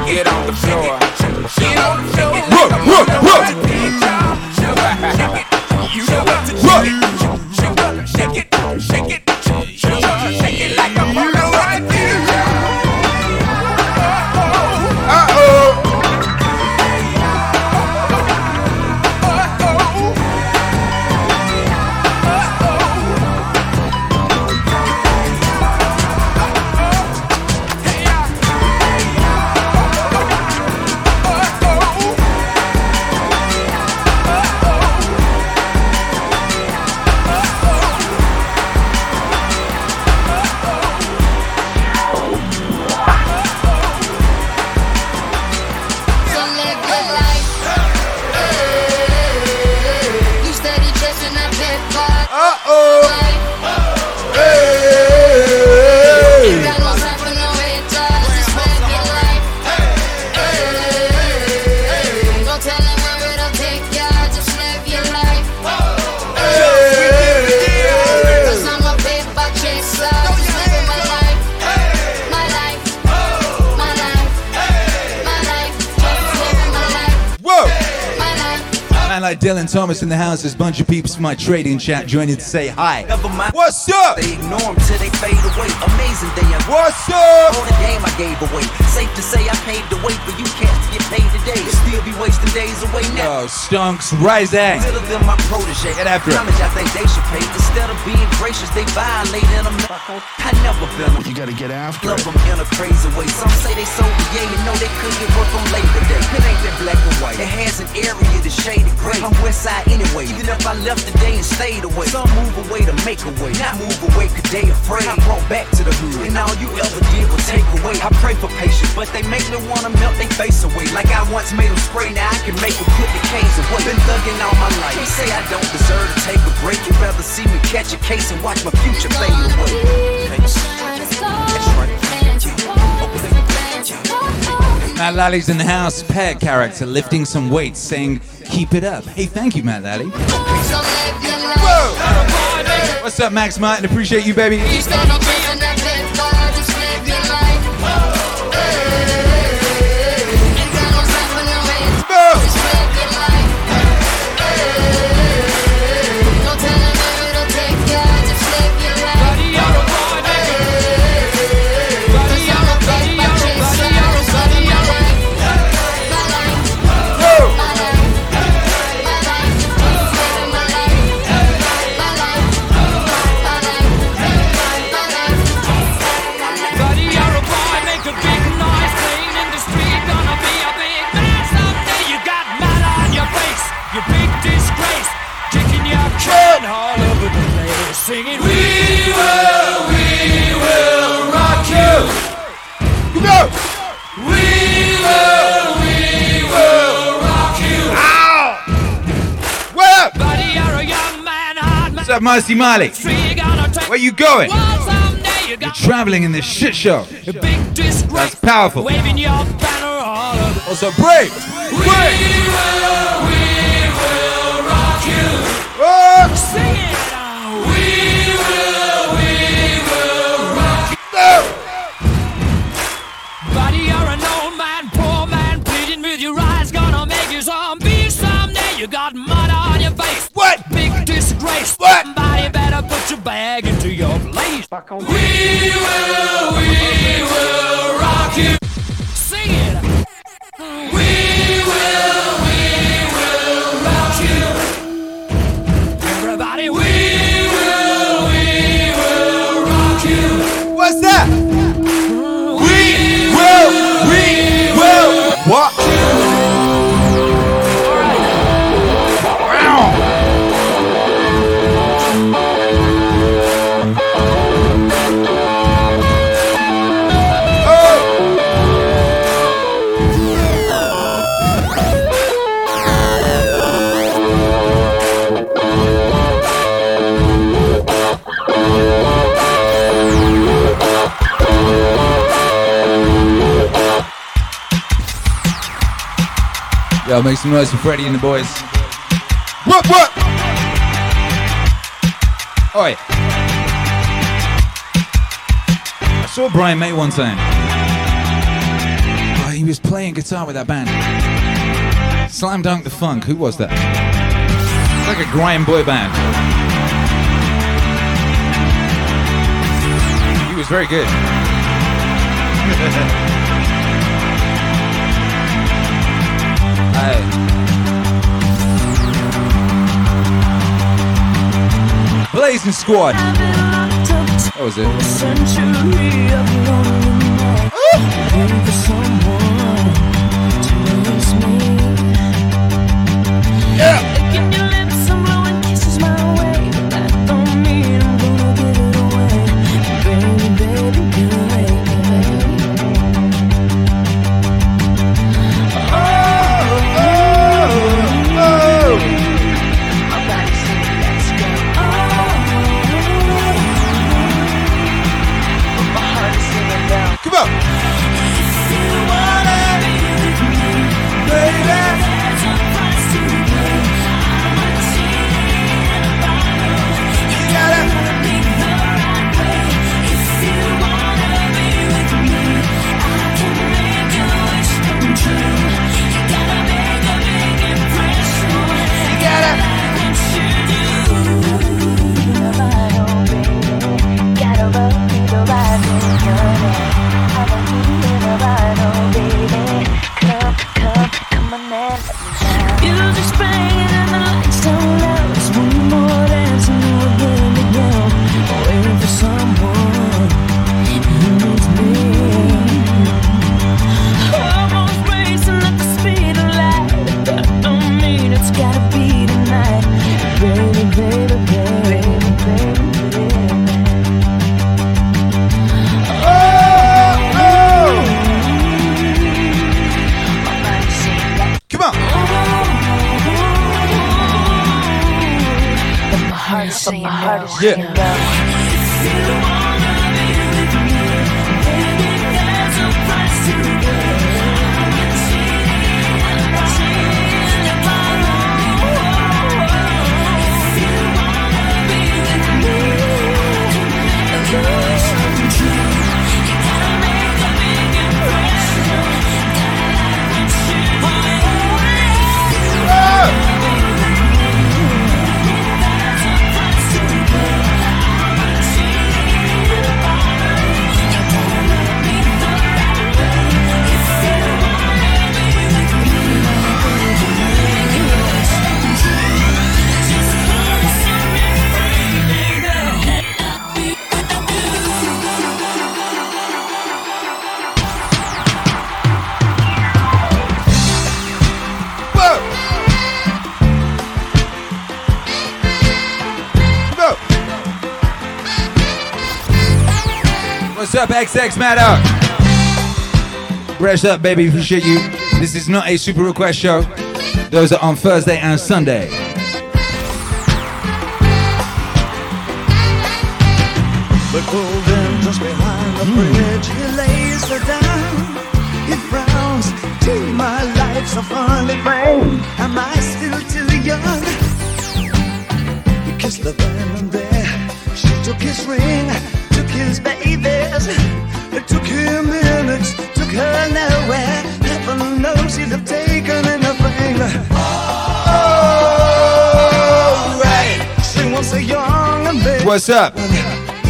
Get on the floor. Get on the floor. Whoa! You know what to do. Shake it, shake it, shake Dylan Thomas in the house. There's a bunch of peeps from my trading chat joining to say hi. What's up? They ignore them till they fade away. Amazing they are. What's up? All the game I gave away. Safe to say I paved the way for you cats to get paid today. Still be wasting days away now. Oh, stunks rising. Little them my protege. Get after it. How much I think they should pay. Instead of being gracious, they violate and I'm I never been them. You gotta get after Love it. them in a crazy way. Some say they sold the yay and know they couldn't get work on Labor Day. It ain't that black and white. It has an area that's shaded gray. I'm west side anyway. Even if I left today and stayed away. Some move away to make a way. Not move away cause they afraid. I brought back to the hood. And all you ever did was take away. I pray for patience, but they make me wanna melt they face away. Like I once made them spray, now I can make them put the canes away. Been thugging all my life. They say I don't deserve to take a break. You'd rather see me catch a case and watch my future fade away. Matt Lally's in the house. Pet character lifting some weights, saying, "Keep it up." Hey, thank you, Matt Lally. So live your life. What's up, Max Martin? Appreciate you, baby. Up, Marcy Marley? Where you going? You You're traveling in this shit show. That's powerful. Waving your banner all over. Also, brave. Brave. What? Somebody better put your bag into your place. We will, we will rock you. Sing it. We will, we will Yo, make some noise for Freddie and the boys. What, what? Oi. I saw Brian May one time. Oh, he was playing guitar with that band. Slam Dunk the Funk. Who was that? It's like a grime boy band. He was very good. Blazing Squad. That was it. Up, Matter? Brush up, baby. Appreciate you. This is not a super request show. Those are on Thursday and Sunday. pulled him just behind the hmm. bridge. He lays her down. He frowns. Gee, my life's a funny thing. Am I still too young? He kissed the venom there. She took his ring, babies. It took him minutes, took her nowhere. Heaven knows he'd have taken anything. Oh, right. She wants a young man. What's up?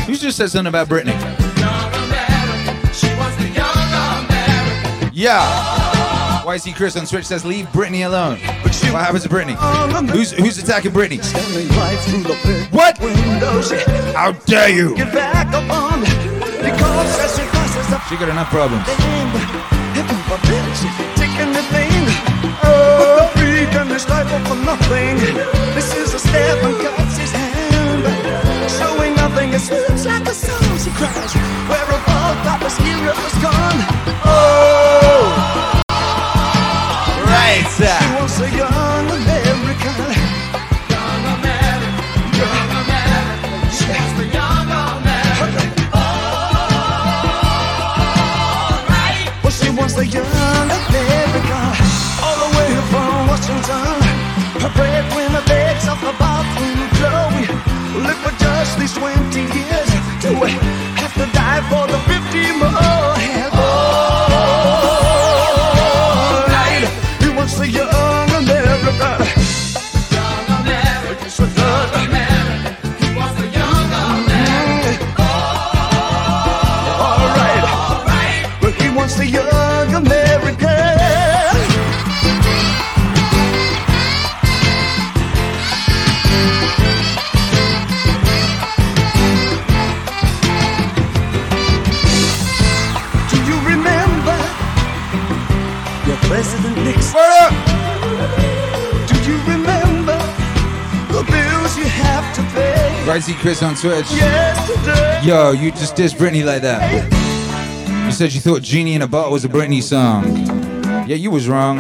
You just said something about Britney. Yeah. YC Chris on Twitch says, leave Britney alone. What happens to Britney? Who's who's attacking Britney? Standing right through the big What? How dare you? She got enough problems. Oh, the freak life for nothing. This is a step and cuts hand, showing nothing. It seems like a song she cries. Where a ball Papa's hero is gone. Oh, young America all the way from Washington. Her breadwinner begs off the bathroom floor. We live for just these 20 years. Do we have to die for the 50 more? YC Chris on Twitch. Yesterday. Yo, you just dissed Britney like that. You said you thought Genie in a Bottle was a Britney song. Yeah, you was wrong.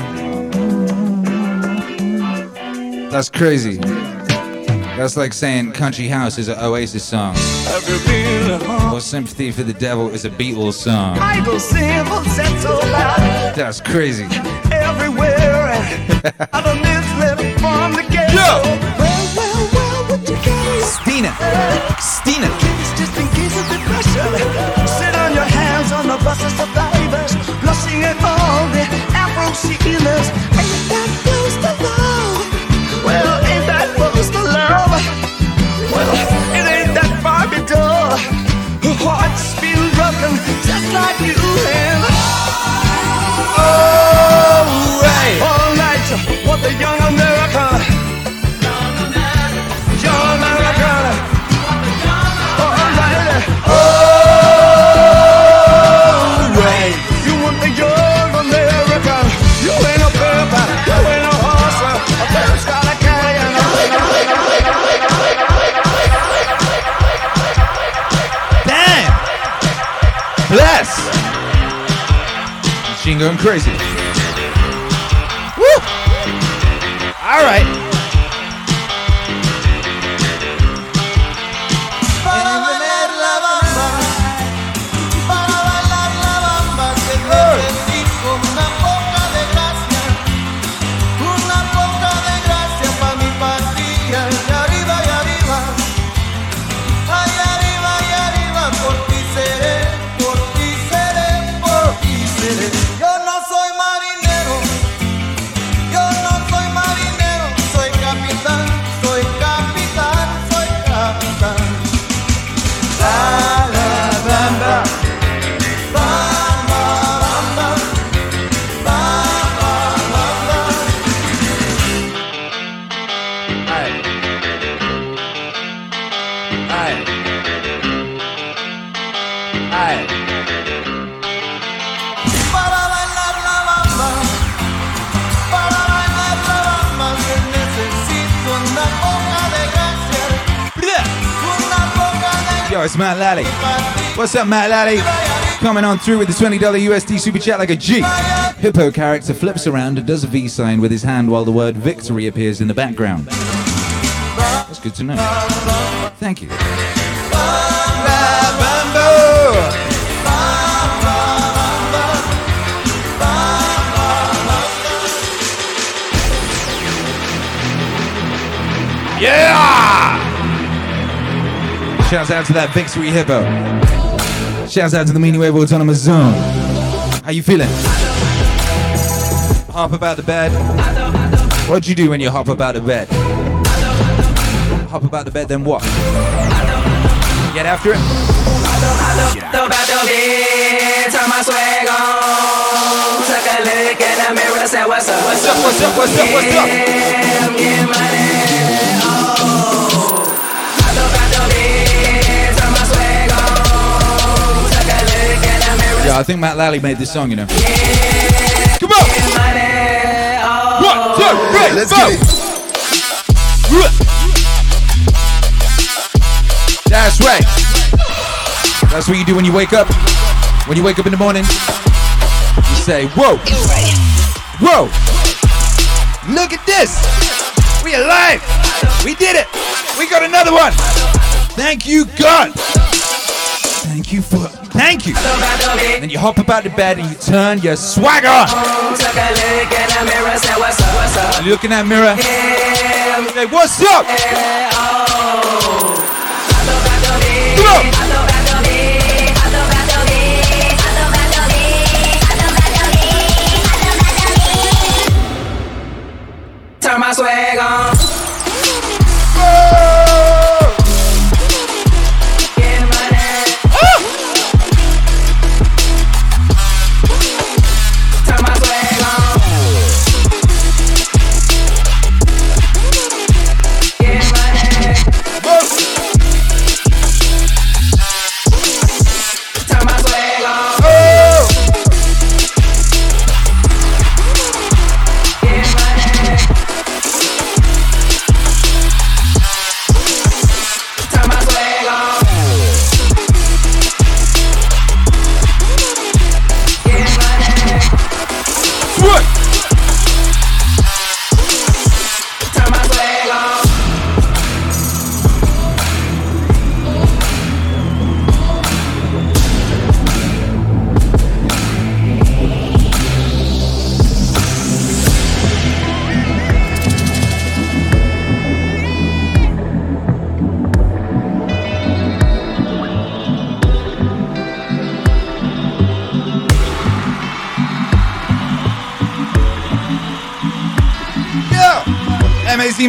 That's crazy. That's like saying Country House is an Oasis song. Have you been home? Or Sympathy for the Devil is a Beatles song. Idle symbols set so loud That's crazy. everywhere going crazy. What's up, Matt Lally? Coming on through with the $20 USD super chat like a G. Hippo character flips around and does a V sign with his hand while the word victory appears in the background. That's good to know. Thank you. Yeah! Shouts out to that victory hippo. Shouts out to the Meaning Wave Autonomous Zone. How you feeling? Hop about the bed. What'd you do when you hop about the bed? Hop about the bed, then what? Get after it? About the bed, turn my swag on. Took a look in the mirror, said, What's up? What's up? What's up? What's up? Yeah, I think Matt Lally made this song, you know. Come on. One, two, three, Let's four. get it. That's right. That's what you do when you wake up. When you wake up in the morning, you say, Whoa, whoa, look at this. We alive. We did it. We got another one. Thank you, God. Thank you for, thank you. Then you hop about the bed and you turn your swag on. You look in that mirror. Say, what's up? Turn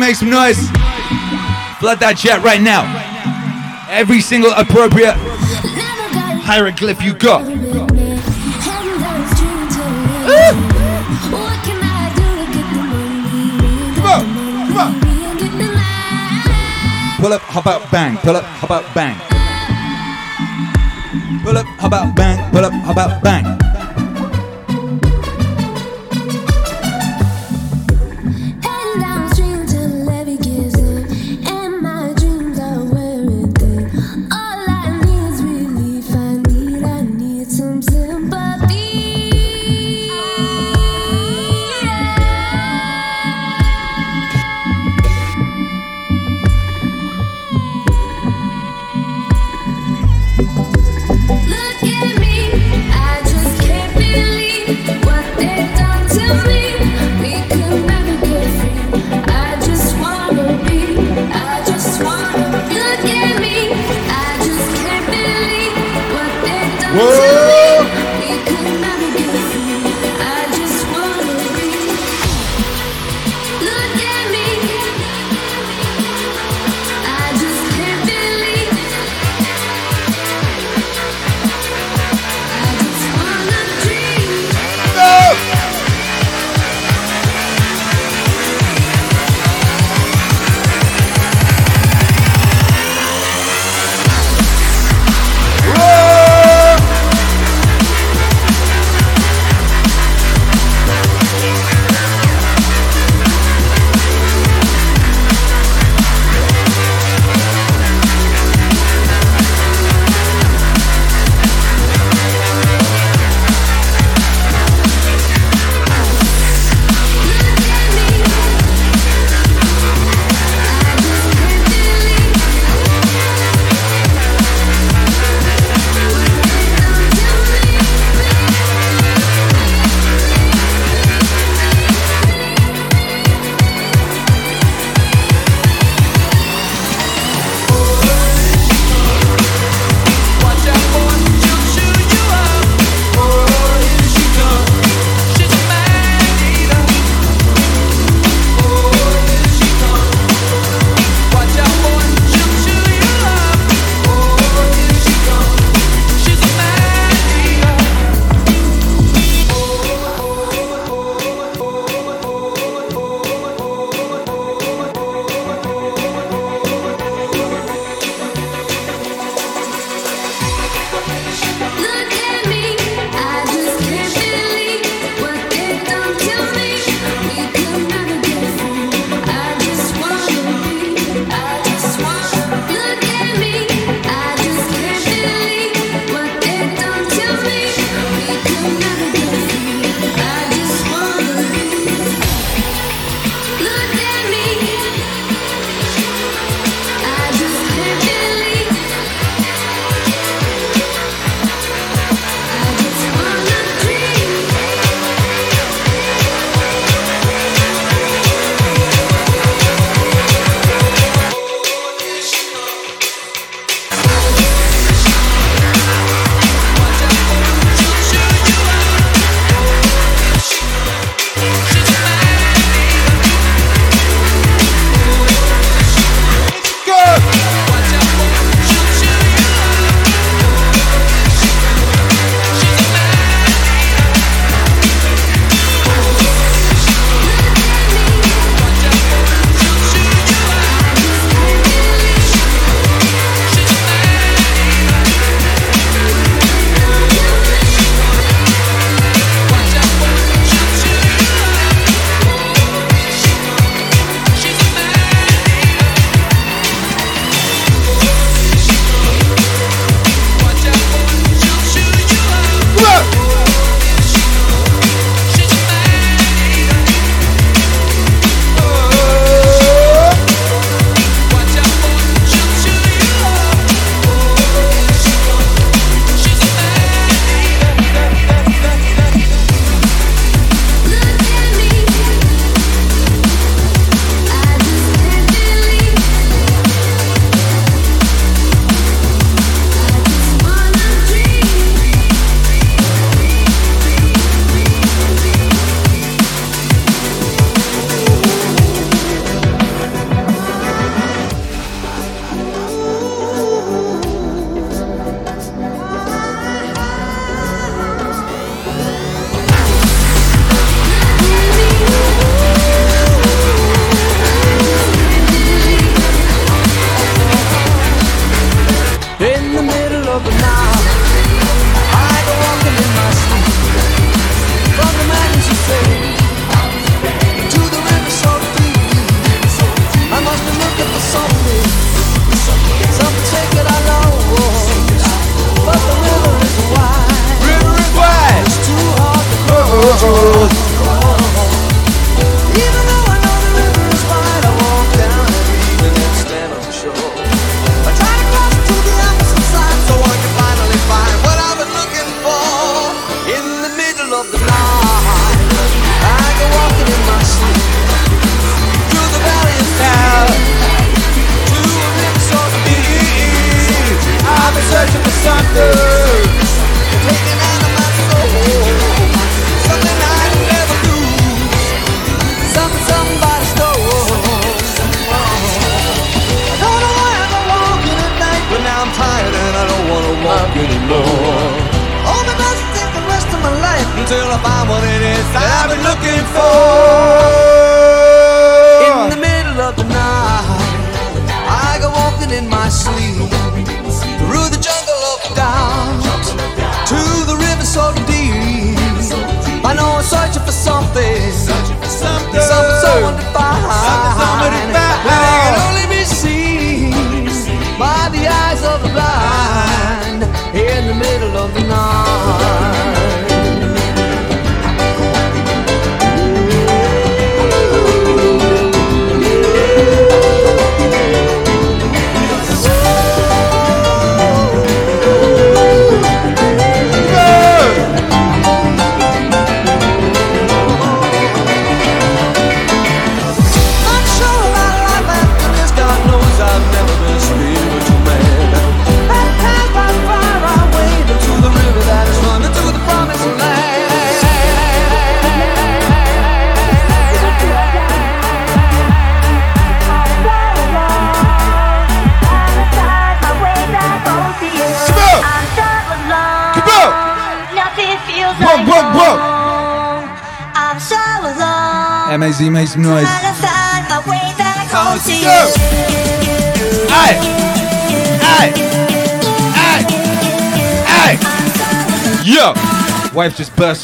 make some noise. Flood that chat right now. Every single appropriate hieroglyph you got. Come on, come on. Pull up, hop out, bang. Pull up, hop out, bang. Pull up, hop out, bang. Pull up, hop out, bang.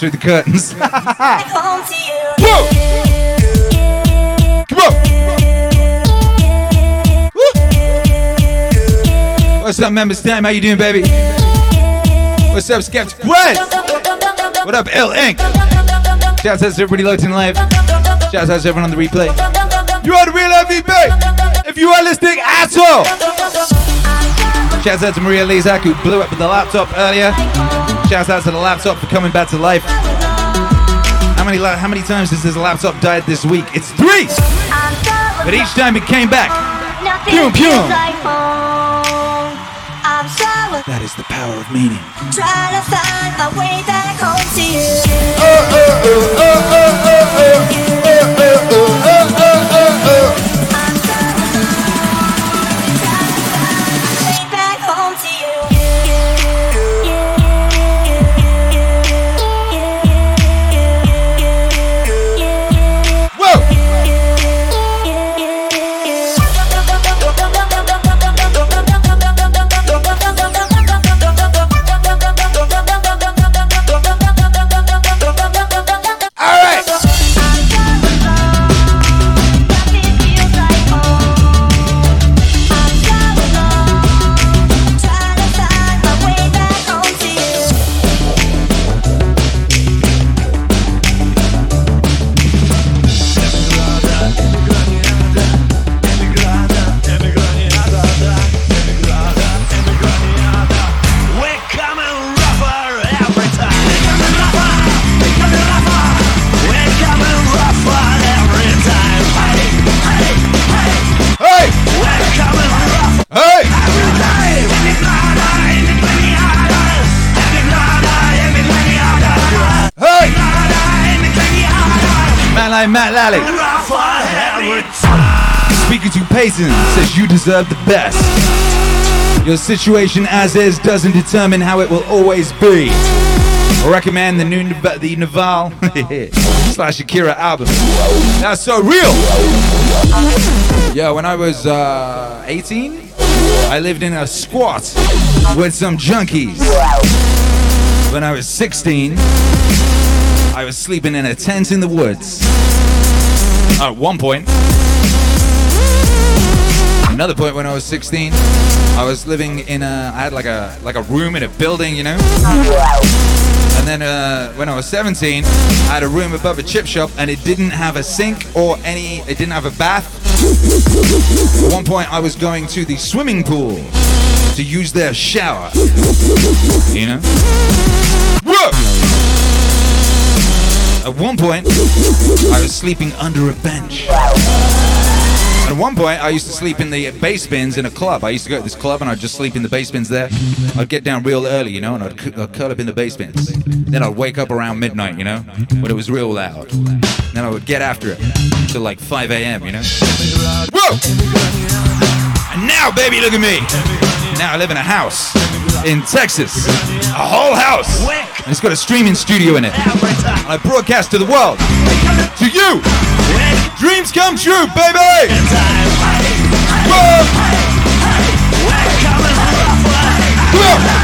Through the curtains. Home to you. Come on! What's up, members time? How you doing, baby? What's up, Skeptic? What? What up, L Inc? Shouts out to everybody locked in live. Shouts out to everyone on the replay. You are the real MVP. If you are listening at all. Shouts out to Maria Lezak who blew up with the laptop earlier. Shouts out to the laptop for coming back to life. How many how many times has this laptop died this week? It's three. But each time it came back. Nothing Pew, pew. like home. I'm so alone. That is the power of meaning. Trying to find my way back home to you. Payson says you deserve the best. Your situation as is doesn't determine how it will always be. I recommend the new the Naval slash Akira album. That's so real. Yeah, when I was uh, 18, I lived in a squat with some junkies. When I was 16, I was sleeping in a tent in the woods. At one point, Another point when I was 16, I was living in a, I had like a like a room in a building, you know. And then uh, when I was 17, I had a room above a chip shop, and it didn't have a sink or any, it didn't have a bath. At one point, I was going to the swimming pool to use their shower. You know. At one point, I was sleeping under a bench. At one point, I used to sleep in the bass bins in a club. I used to go to this club and I'd just sleep in the bass bins there. I'd get down real early, you know, and I'd, cu- I'd curl up in the bass bins. Then I'd wake up around midnight, you know, when it was real loud. Then I would get after it till like 5 a.m., you know. Whoa! And now, baby, look at me. Now I live in a house. In Texas. A whole house. And it's got a streaming studio in it. And I broadcast to the world. To you. Dreams come true, baby. Whoa. Whoa.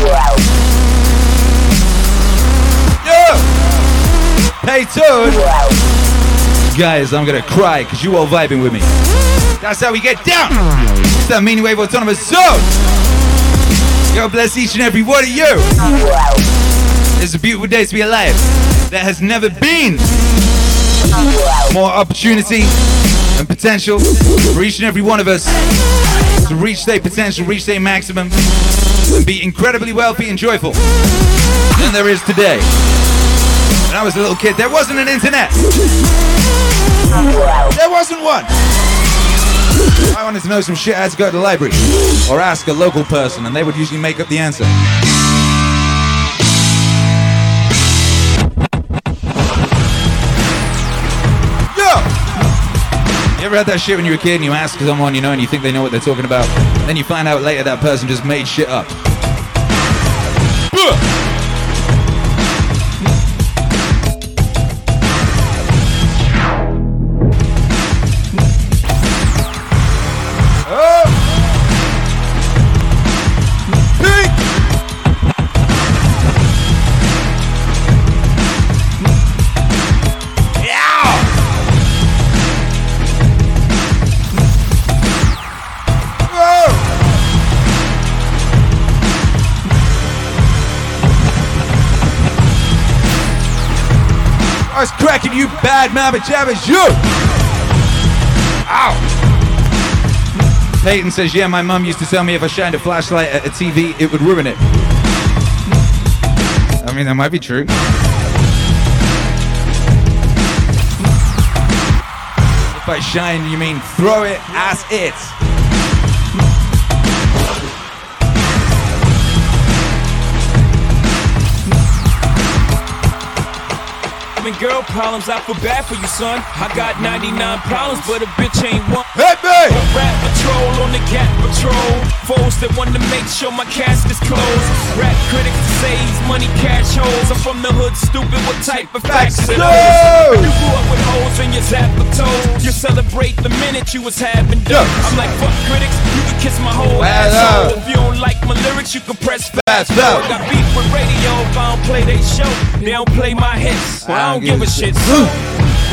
Wow. Yeah! Hey, Toad! Guys, I'm gonna cry because you all vibing with me. That's how we get down! It's that Meaning Wave Autonomous Zone! God bless each and every one of you! It's a beautiful day to be alive. There has never been more opportunity and potential for each and every one of us to reach their potential, reach their maximum, be incredibly wealthy and joyful than there is today. When I was a little kid, there wasn't an internet. There wasn't one. I wanted to know some shit, I had to go to the library or ask a local person, and they would usually make up the answer. Ever had that shit when you were a kid and you ask someone, you know, and you think they know what they're talking about? Then you find out later that person just made shit up. Bad mama jabbers, you! Ow! Peyton says, yeah, my mum used to tell me if I shined a flashlight at a TV, it would ruin it. I mean, that might be true. If I shine, you mean throw it as it. I girl problems, I feel bad for you, son. I got 99 problems, but a bitch ain't one. Hey, babe! Rap patrol on the cat patrol. Foes that want to make sure my casket's closed. Rap critics that saves money, cash holes. I'm from the hood, stupid. What type of facts those? You grew up with holes in your zapper toes. You celebrate the minute you was having dope. I'm like, fuck critics, you can kiss my whole Well, asshole. If you don't like my lyrics, you can press Fast fast. Got beef with radio if I don't play they show. They don't play my hits. Well, I don't give a shit. So,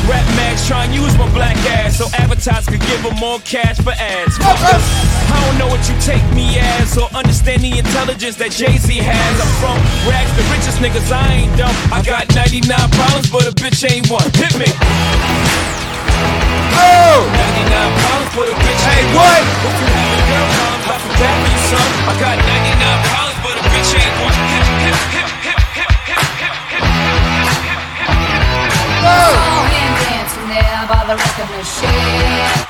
Rap mags try and use my black ass so advertisers could give them more cash for ads. I don't know what you take me as or understand the intelligence that Jay Z has. I'm from rags, the richest niggas. I ain't dumb. I got 99 problems, but a bitch ain't one. Hit me. Oh! 99 problems, but a bitch Hey, ain't what? one. If you having girl problems, I feel bad for you, son. I got 99 problems, but a bitch ain't one. Hit, hit, hit,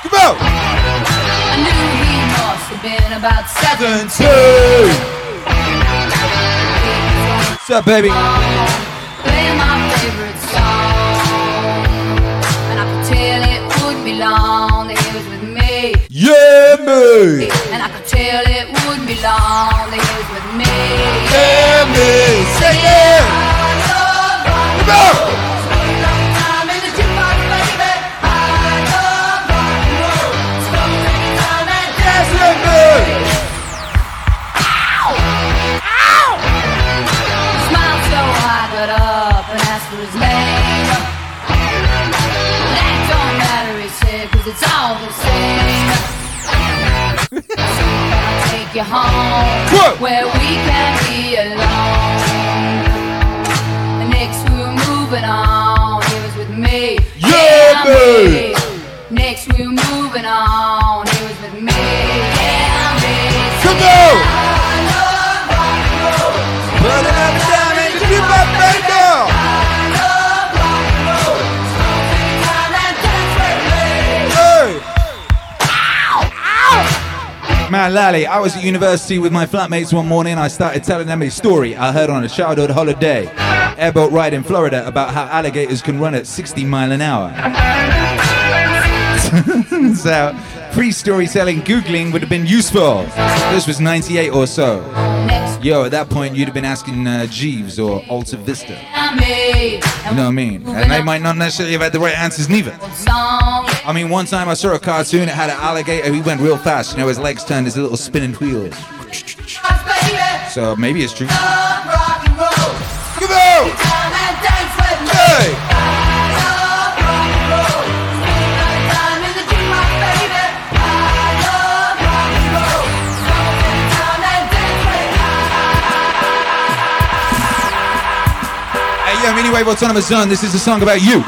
Come on! I knew he must have been about seven. What's up, baby? My favorite song. And I could tell it would be long he was with me. Yeah, me! And I could tell it would be long he was with me. Yeah, me! Say yeah! You home where we can be alone. Next we're moving on. It was with me. Yeah, me. Next we're moving on. Matt, Lally, I was at university with my flatmates one morning. I started telling them a story I heard on a childhood holiday, airboat ride in Florida, about how alligators can run at 60 mile an hour. so, pre-story telling Googling would have been useful. This was 98 or so. Yo, at that point, you'd have been asking uh, Jeeves or AltaVista. You know what I mean? And they might not necessarily have had the right answers neither. I mean, one time I saw a cartoon, it had an alligator, he went real fast. You know, his legs turned into little spinning wheels. So maybe it's true. Come on! Hey! Hey, yo, anyway, Autonomous Zone, this is a song about you.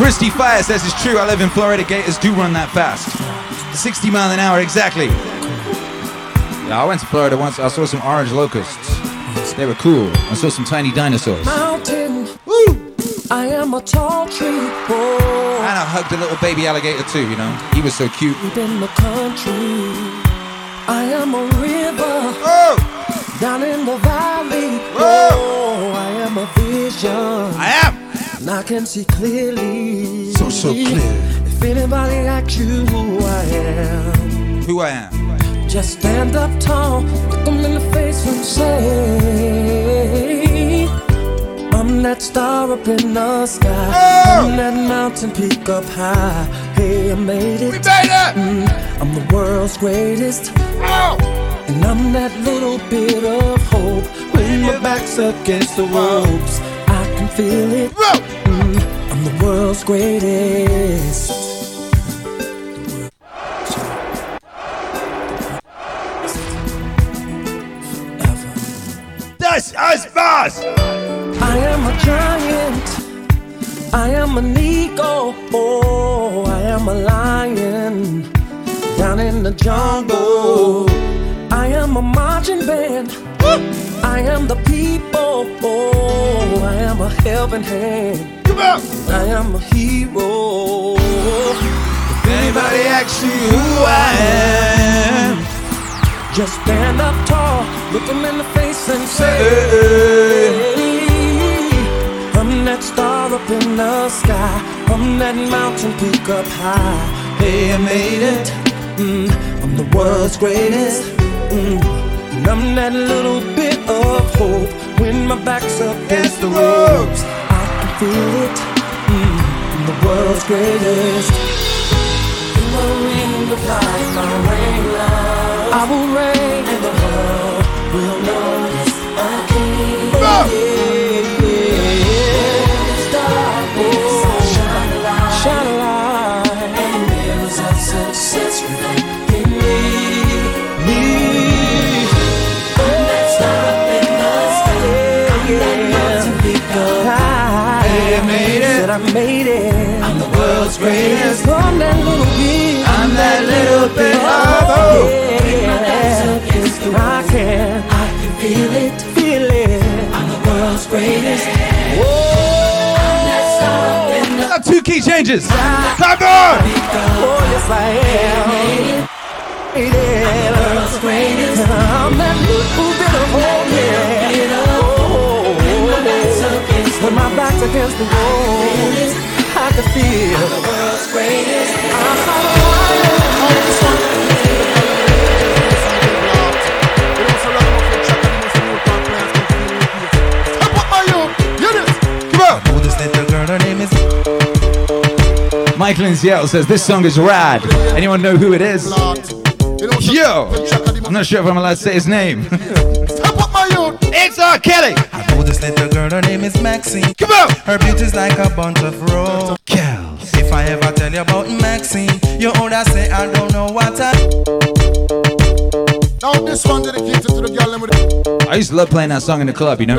Christy Fire says it's true. I live in Florida. Gators do run that fast. 60 mile an hour, exactly. Yeah, I went to Florida once. I saw some orange locusts. They were cool. I saw some tiny dinosaurs. Mountain. Woo! I am a tall tree. Oh, And I hugged a little baby alligator too, you know. He was so cute. in the country. I am a river. Oh. Down in the valley. Oh, I am a vision. I am. And I can see clearly. So, so clear. If anybody asks you who I am, Who I am. just stand up tall, look them in the face and say, I'm that star up in the sky. Oh! I'm that mountain peak up high. Hey, I made it. We made it. Mm, I'm the world's greatest. Oh! And I'm that little bit of hope when my back's against the ropes. I can feel it. Mm, I'm the world's greatest. That's us, boss. I am a giant. I am an eagle. Oh, I am a lion down in the jungle. I am a marching band. I am the people. Oh, I am a helping hand. Come on. I am a hero. If anybody asks you who I am, just stand up tall, look them in the face and say, I'm that star up in the sky. I'm that mountain peak up high. Hey, I made it. Mm, I'm the world's greatest. Mm, and I'm that little bit of hope when my back's up against the ropes. I can feel it. Mm, I'm the world's greatest. In the ring of life, I reign love. I will reign, and the world will know yes, I king. The world's greatest. I'm that little bit. I'm that little bit of hope. I can, I can feel it, feel it. I'm the world's greatest. Got two key changes. Come on. Oh, yes, I am. It is. World's greatest. I'm that little bit of hope, yeah. Oh, when my back's against the wall, I can feel the world's greatest. I'm so Come on. Oh, this little girl, her name is. Michael in Seattle says this song is rad. Anyone know who it is? Yo, I'm not sure if I'm allowed to say his name. it's R. Kelly. I know this little girl, her name is Maxine. Come on. Her beauty's like a bunch of roses. If I ever tell you about Maxine, you older say I don't know what I. Now this one dedicated to the girl with I used to love playing that song in the club, you know.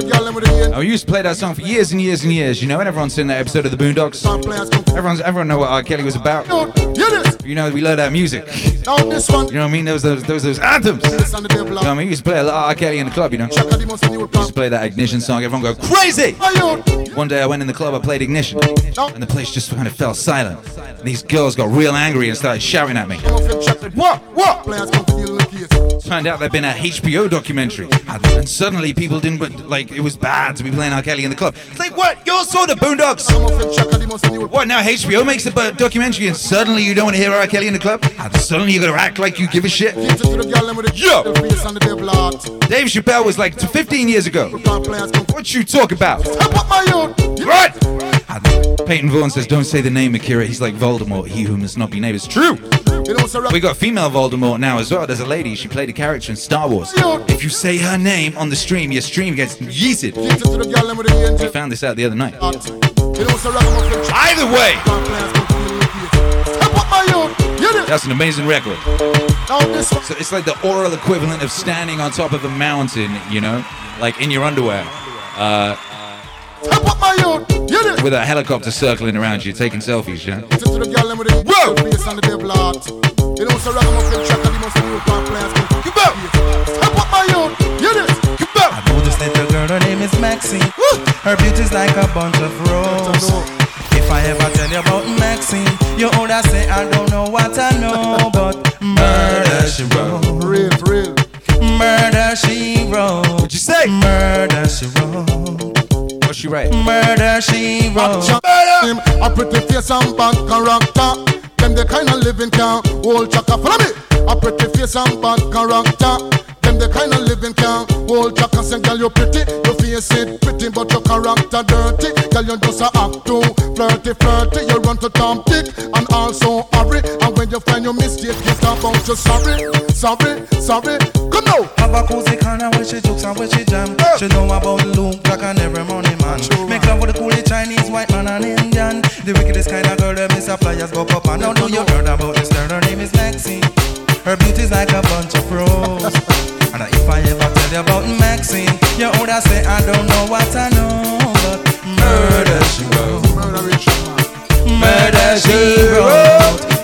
I used to play that song for years and years and years, you know, and everyone's seen that episode of the Boondocks. Everyone's everyone know what R. Kelly was about. You know, we love that music. Now this one You know what I mean? Those those those, those anthems. You this on the devil. know what I mean? We used to play a lot of R. Kelly in the club, you know. Chaka the most new used to play that ignition song, everyone go crazy! One day I went in the club, I played ignition, and the place just kind of fell silent. And these girls got real angry and started shouting at me. What? What? To. Turned out there'd been a HBO documentary, and suddenly people didn't but like it was bad to be playing R. Kelly in the club. It's like what? You're sort of Boondocks. What now? HBO makes a documentary, and suddenly you don't want to hear R. Kelly in the club, and suddenly you gotta act like you give a shit. To Yo! Dave Chappelle was like 15 years ago. What you talk about? Step Right. Peyton Vaughn says, "Don't say the name Akira. He's like Voldemort. He who must not be named." It's true. We got female Voldemort now as well. There's a lady. She played a character in Star Wars. If you say her name on the stream, your stream gets yeeted. We found this out the other night. Either way, that's an amazing record. So it's like the oral equivalent of standing on top of a mountain, you know, like in your underwear, uh, Step up my youth. You know. with a helicopter circling around you, taking selfies. Yeah. Cater to the girl with the Whoa! the face and the devil heart. You know, so ragamuffin Chaka Demus and Pliers come to Come on, Step up my youth. You know. come on. I know this little girl, her name is Maxine. Her beauty's like a bunch of roses. If I ever tell you about Maxine, you older say I don't know what I know, but murder she wrote. Real, real. Murder she wrote. What'd you say? Murder she wrote. She right? Murder she wrote. A pretty face and bad character. Them the kind of living can hold chaka. Follow me. A pretty face and bad character. Them the kind of living can hold chaka. Say, girl, you're pretty, your face it pretty, but your character dirty. Girl, you just a act too flirty, flirty. You run to Tom Dick and also hurry. And when you find your mistake, you talk about you sorry, sorry, sorry. Come now. Have a cozy corner where she jokes and where she jam. Eh. She know about Luke, Jack and every money man. Make love with the coolie Chinese, white man and Indian. The wickedest kind of girl, is a flyers go up and down. Know you heard about this girl, her name is Maxine. Her beauty's like a bunch of roses. and if I ever tell you about Maxine, you older say I don't know what I know, but murder she wrote. Murder she wrote.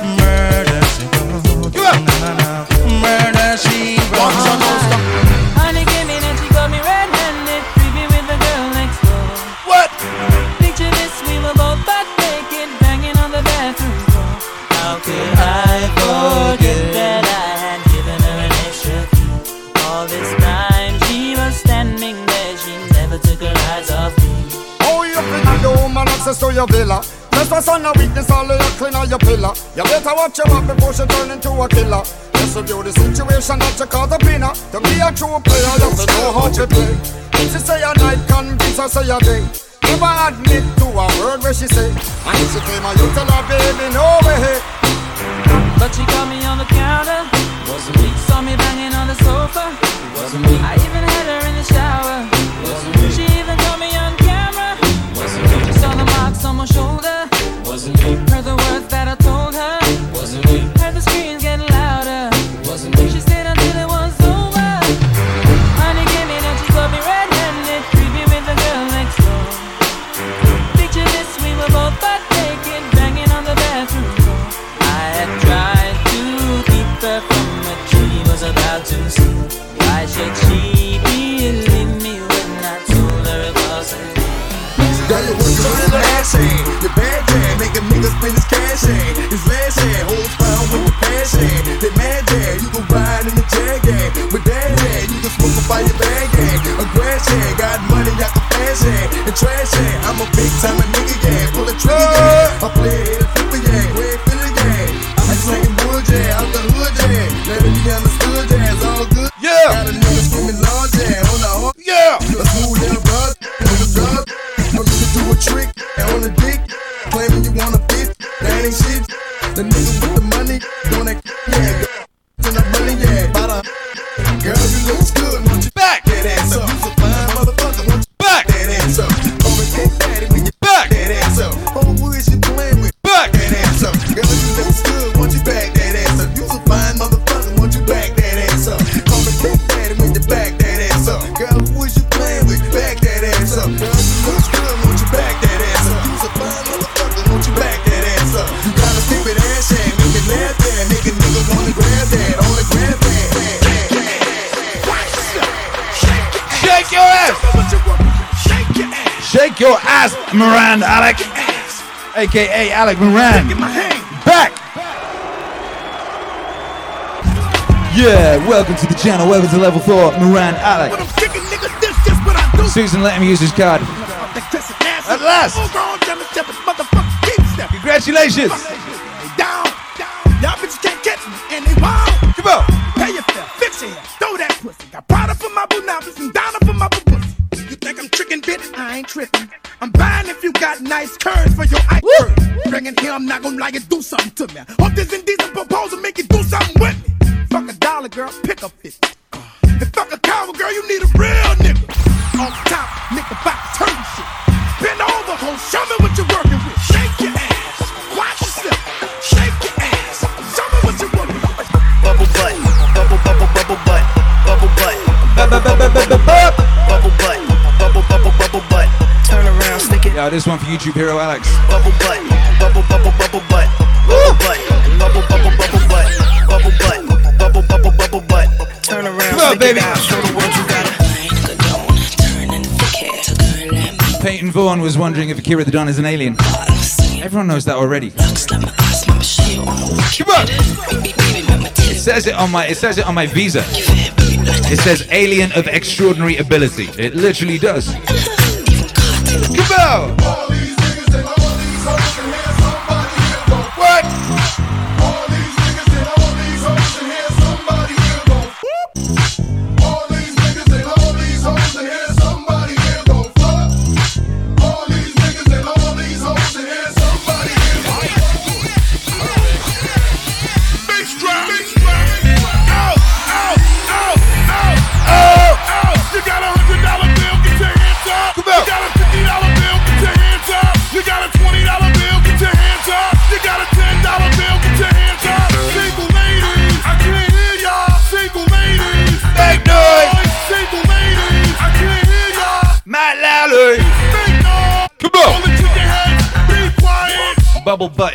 Access to your villa? Just for son of weakness, all of your clean on your pillar. You better watch your back before she turn into a killer. Just review the situation that you call the winner. To be a true player, you have to know how to play. If she say a night, convince her say a day. Never admit to a word where she say. And if she claim her, you tell her, baby, no way. But she caught me on the counter. Wasn't me. Saw me banging on the sofa. Wasn't me. I even had her in the shower. Wasn't me. On my shoulder. Wasn't me. Heard the words that his your bad jam, make a nigga spend his cash hand. His last hand, holds pound with the passion. That mad jam, you can ride in the jag hand. With that hand, you can smoke a fire bag hand. A grass hand, got money, I can flash hand. And trash hand, I'm a big time a nigga, yeah. Pull a trigger, yeah. I play on the dick, claiming you wanna fit. That ain't shit. The nigga with the money, doing that yeah. And the money, yeah. The girl, you look good. Want you back? That ass up. Your ass, Moran Alec. AKA Alec Moran. Back. Yeah, welcome to the channel. Welcome to level four, Moran Alec. Susan let him use his card. At last. Congratulations. Down, down. Y'all bitches can't catch me, and they wild. Come on. Pay your fare, fix hair, throw that pussy. Got Prada for my boo novice and Donna tricking, bitch? I ain't tripping. I'm buying if you got nice curves for your ice cream. Bringing here, I'm not gonna lie, you do something to me. Hope this indecent proposal make you do something with me. Fuck a dollar, girl, pick a 50. And fuck a coward, girl, you need a real nigga. Around, stick it. Yeah, this one for YouTube hero Alex. Bubble butt, bubble bubble bubble butt, bubble butt, bubble bubble bubble butt, bubble butt, bubble bubble bubble butt. Turn around, Come on, baby. out, show the world you got it. Peyton Vaughn was wondering if Akira the Don is an alien. Everyone knows that already. Come on. It says it on my it says it on my visa. It says alien of extraordinary ability. It literally does. Come on.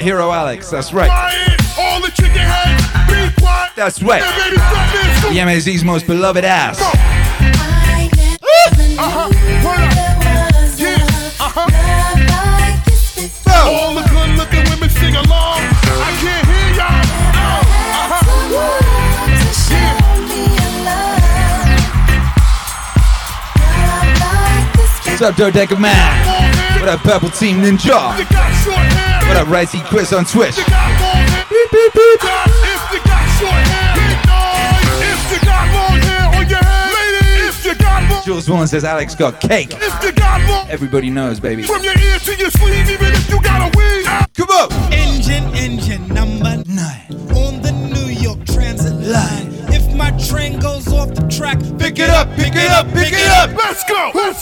Hero Alex. That's right. All the chicken heads, be quiet. That's right. Hey, baby, stop this. The MAZ's most beloved ass. Uh-huh. Uh-huh. All the good looking women sing along. I can't hear y'all. Oh, uh-huh. What's up, Dodeca Man? What up, Purple Team Ninja? You got short hair. What up, Ricey Quiz on Twitch? Beep, beep, beep. If you got short hair. If you got long hair on your head, ladies. If you got long, Jules Vaughan says Alex got cake. if you got long Everybody knows, baby. from your ear to your sleeve, even if you got a weave. Come on. Engine, engine number nine on the New York Transit line. If my train goes off the track, Pick it up, pick it up, pick it up. Let's go. Who's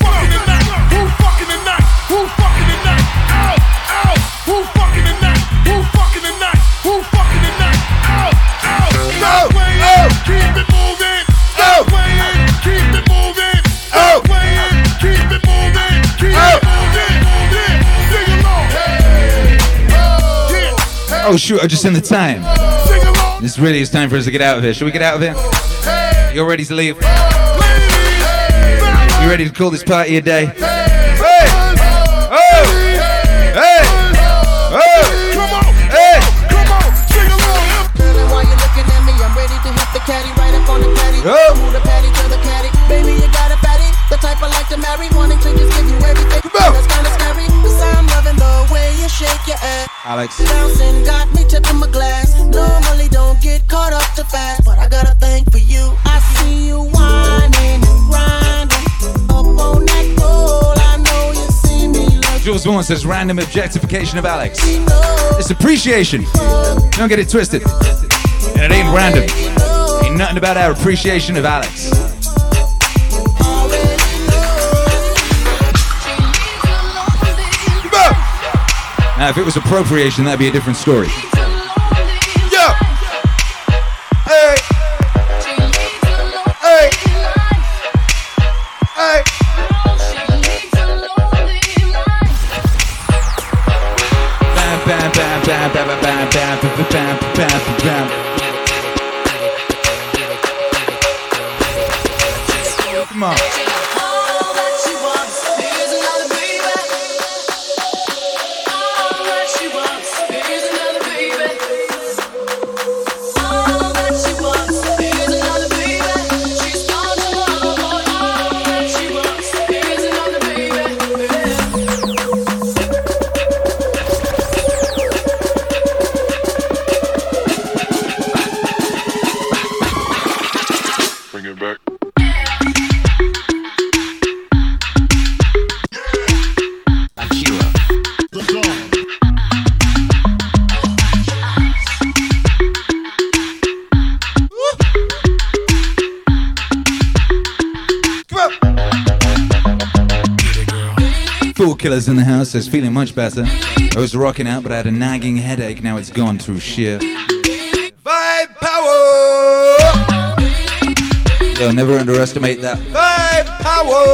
Oh shoot, I just seen the time. This really is time for us to get out of here. Should we get out of here? You all ready to leave? You ready to call this party a day? Alex. Bouncing got me tipping my glass. Normally don't get caught up too fast. But I got a thing for you. I see you whining and grinding. Up on that pole. I know you see me like Jules Vaughan says random objectification of Alex. It's appreciation. Don't get it twisted. And it ain't random. Ain't nothing about our appreciation of Alex. Now, if it was appropriation, that'd be a different story. much better. I was rocking out, but I had a nagging headache. Now it's gone through sheer vibe power. Yo, never underestimate that vibe power.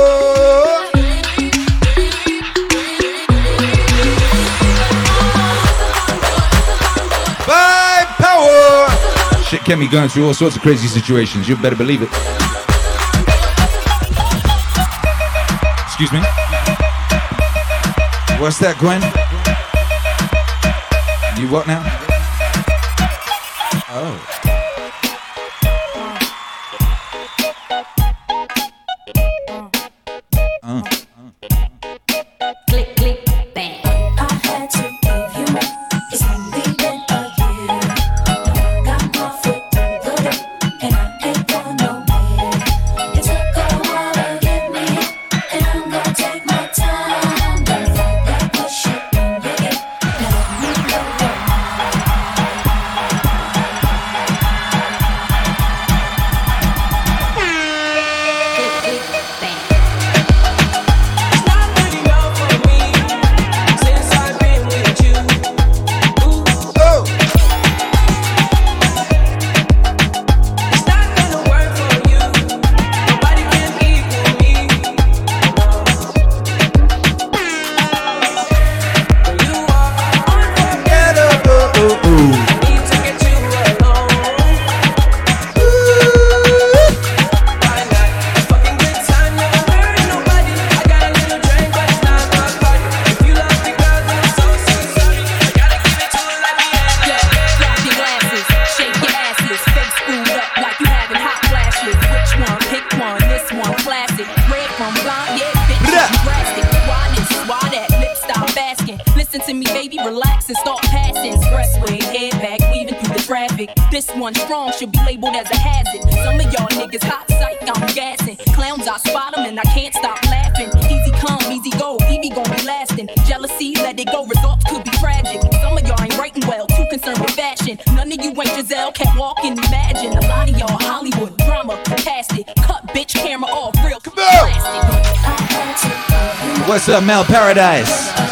Vibe power. Shit can be going through all sorts of crazy situations. You better believe it. Excuse me. What's that, Gwen? You what now?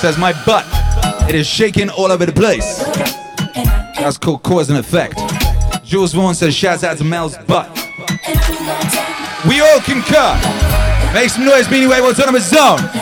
because my butt, it is shaking all over the place. That's called cause and effect. Jules Vaughn says, shouts out to Mel's butt. We all concur. Make some noise, Meaning Wave the Zone.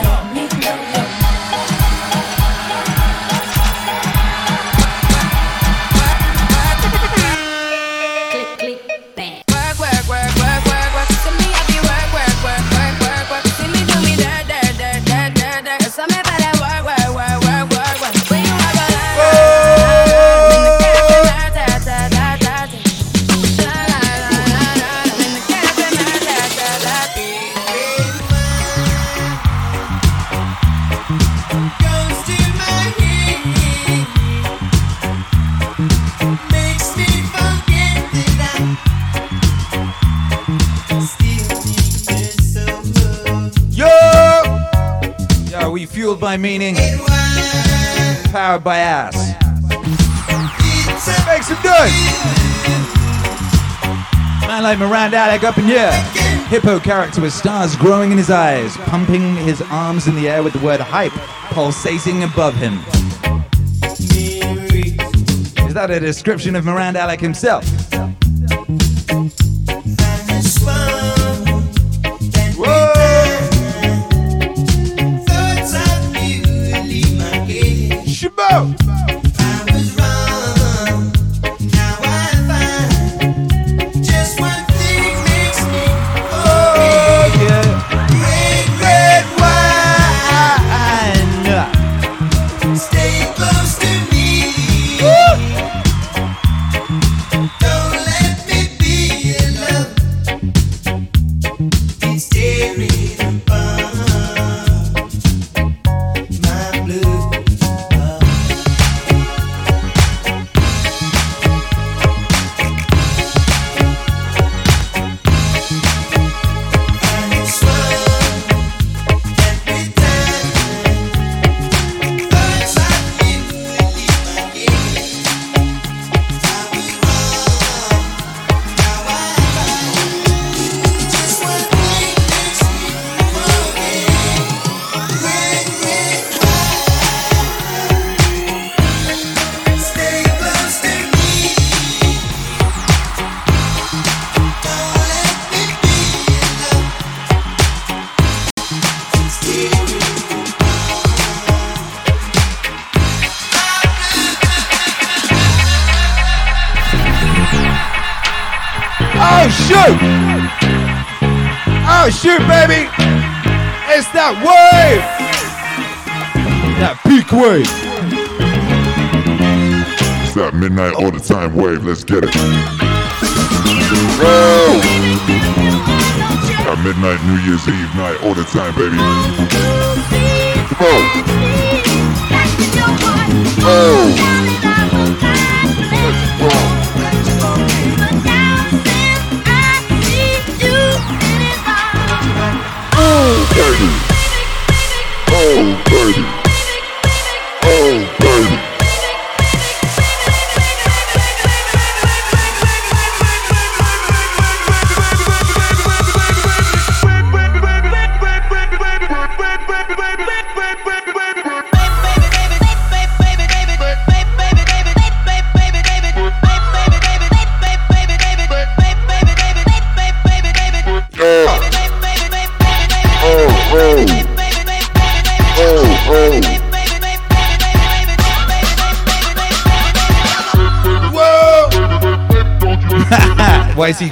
meaning powered by ass. Make some noise. Man like Miranda Alec up in here. Hippo character with stars growing in his eyes, pumping his arms in the air with the word hype pulsating above him. Is that a description of Miranda Alec himself? Midnight all the time wave. Let's get it. Whoa! That midnight New Year's Eve night all the time, baby. Come on.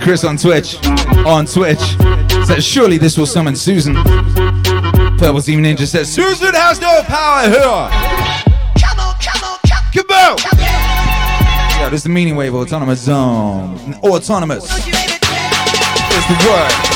Chris on Twitch. On Twitch. Says, surely this will summon Susan. Purple Team Ninja says, Susan has no power here. Come on, come on, come on. Come Yeah, this is the meaning wave autonomous zone. Autonomous. It's the word.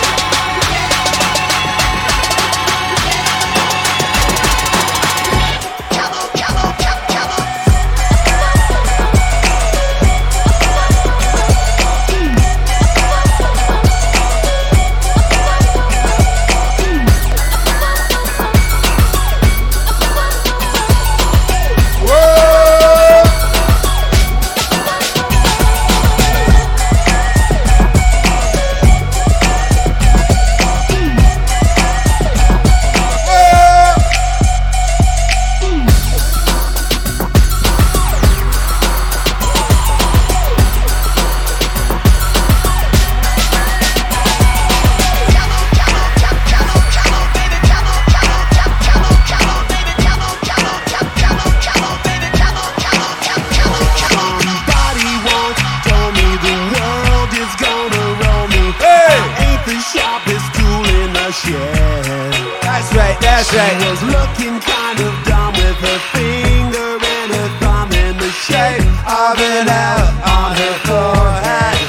That's was looking kind of dumb with her finger and her thumb in the shape of an L on her forehead.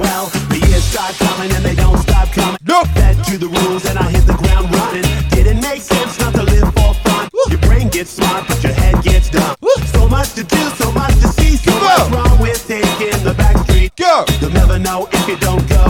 Well, the years start coming and they don't stop coming. Nope. Fed to the rules and I hit the ground running. Didn't make sense not to live for fun. Your brain gets smart, but your head gets dumb. So much to do, so much to see, so much wrong with taking the back street. Go. You'll never know if you don't go.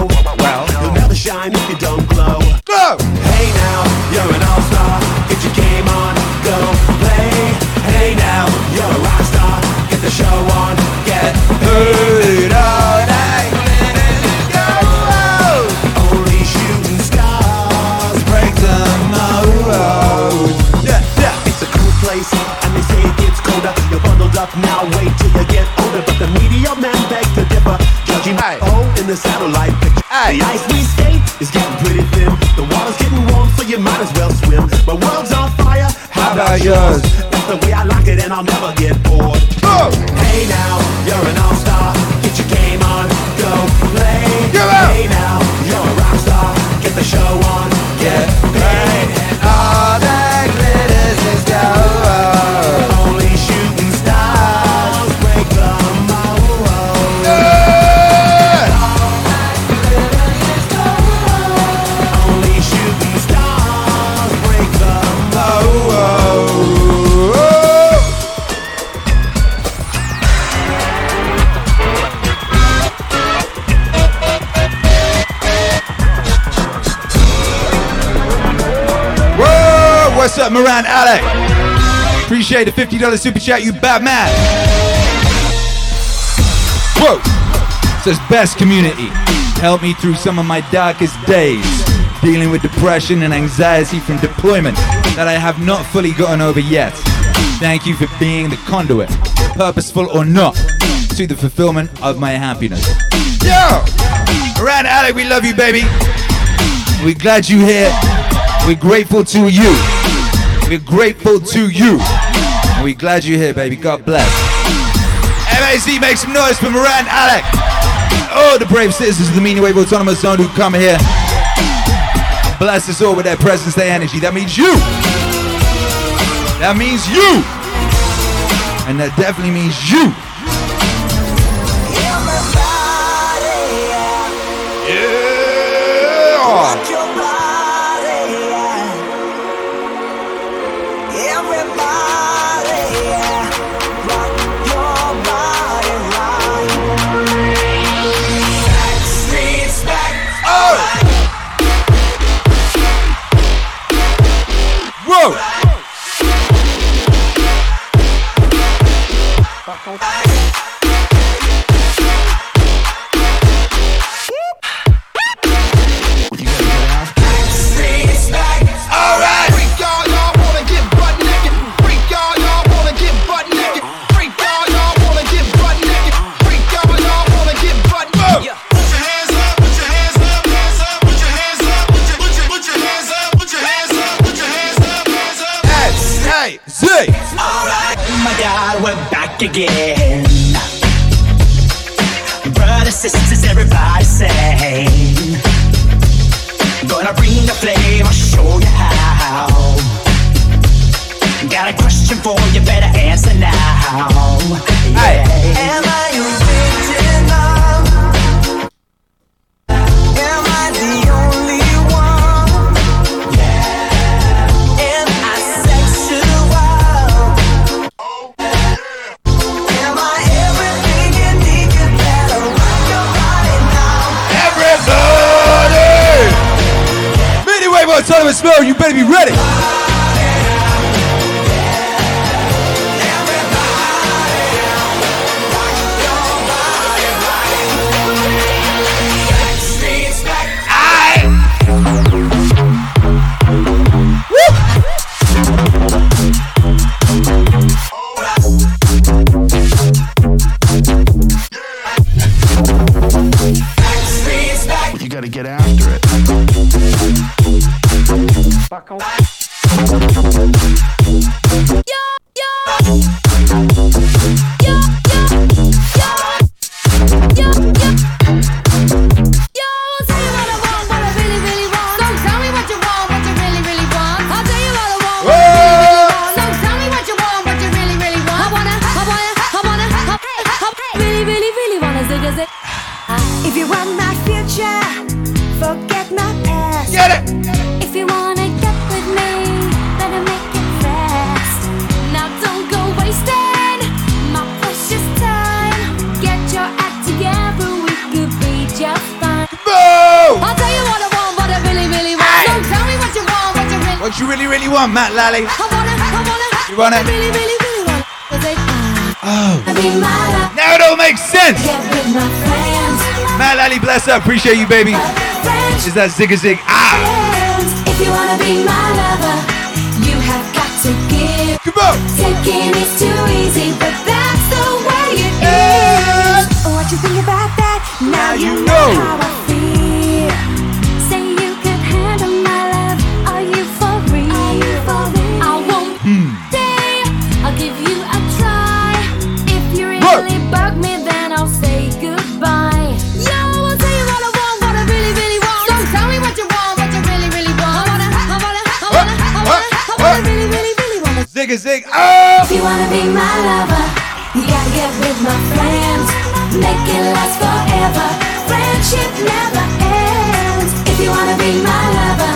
Yours? That's the way I like it, and I'll never get Moran Alec? Appreciate the $50 super chat, you bad man. Whoa! Says best community. Help me through some of my darkest days. Dealing with depression and anxiety from deployment that I have not fully gotten over yet. Thank you for being the conduit, purposeful or not, to the fulfillment of my happiness. Yo! Moran Alec, we love you, baby. We're glad you're here. We're grateful to you. We're grateful to you. And we're glad you're here, baby. God bless. MAC, make some noise for Moran Alec. Oh, the brave citizens of the Meaning Wave Autonomous Zone who come here. Bless us all with their presence, their energy. That means you. That means you. And that definitely means you. Appreciate you, baby. Is that zig a zig? Ah! If you wanna be my lover, you have got to give. Come on. Taking is too easy, but that's the way. Oh, what you think about that? Now, you know. can sing. Oh! If you wanna be my lover, you gotta get with my friends. Make it last forever. Friendship never ends. If you wanna be my lover.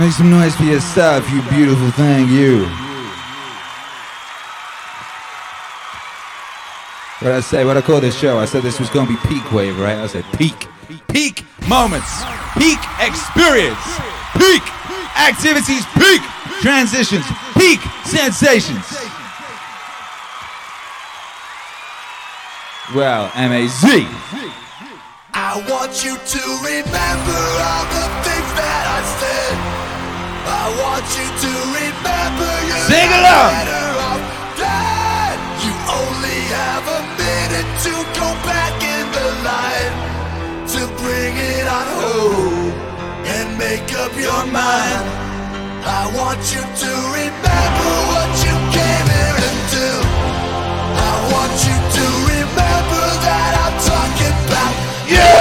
Make some noise for yourself, you beautiful thing, you. What I say? What I call this show? I said this was gonna be peak wave, right? I said peak. Peak moments. Peak experience. Peak activities. Peak transitions. Peak sensations. Well, M-A-Z. I want you to remember all the things that I said. I want you to remember you're Sing along. better off dead. You only have a minute to go back in the line to bring it on home and make up your mind. I want you to remember what you came here to do. I want you to remember that I'm talking about you.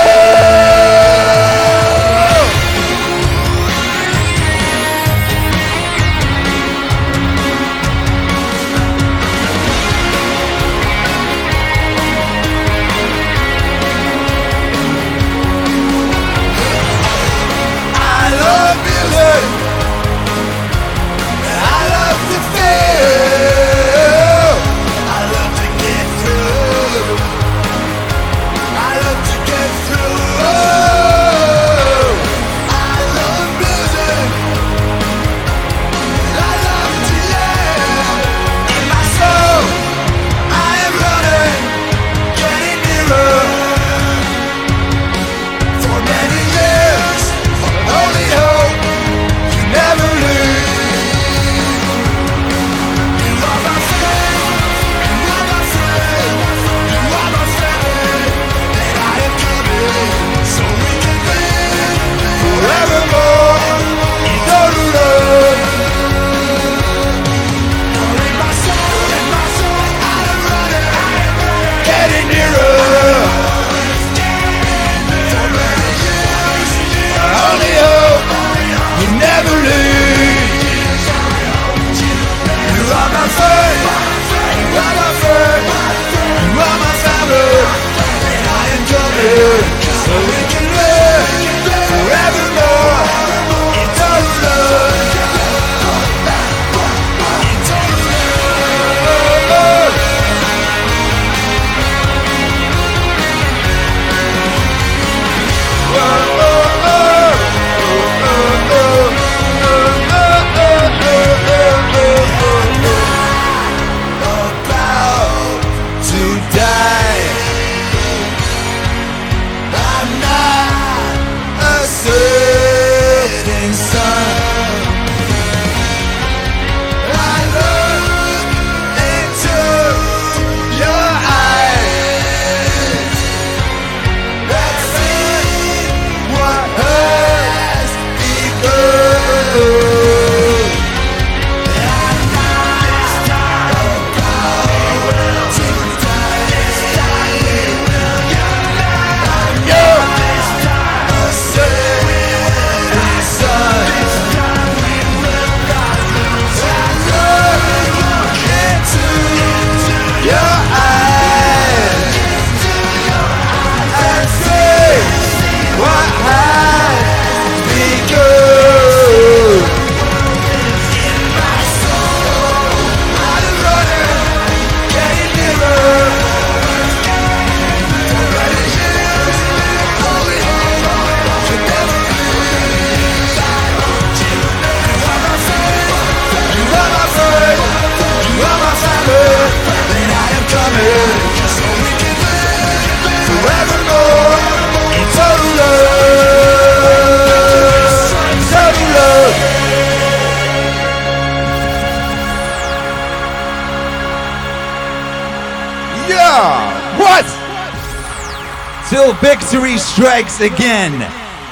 Till victory strikes again,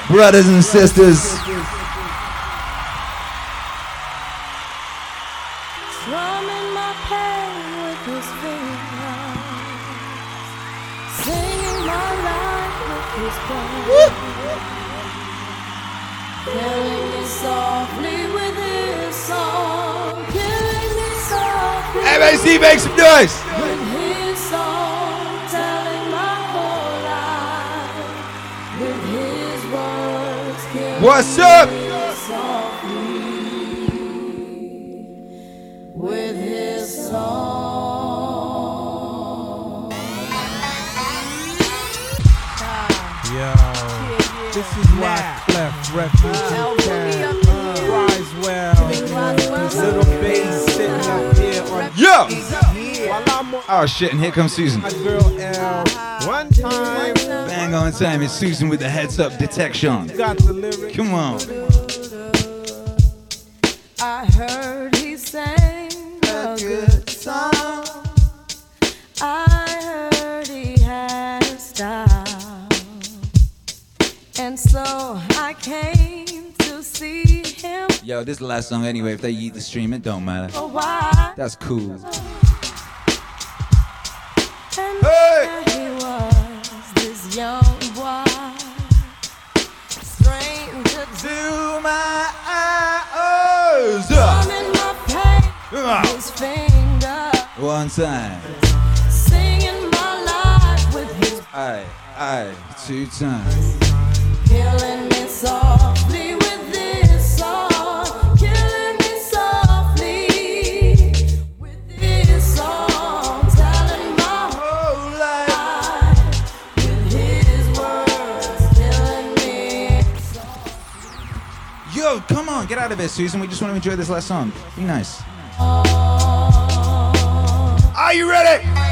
brothers and sisters. Drumming my pain with his words, What's up? with his song. Yo, this is why Clef Refuge Oh shit, and here comes Susan. my girl L, one time Bang on time, it's Susan with the heads up detection. got the lyrics. Come on. I heard he sang a good song. I heard he had a style. And so I came to see him Yo, this is the last song anyway. If they eat the stream, it don't matter. for a while. That's cool. And he was, this young boy, stranger to my eyes. Drumming my pain Ah. his finger, One time. singing my life with his Aye, aye, two times. killing me softly On, get out of it, Susan. We just want to enjoy this last song. Be nice. Are you ready?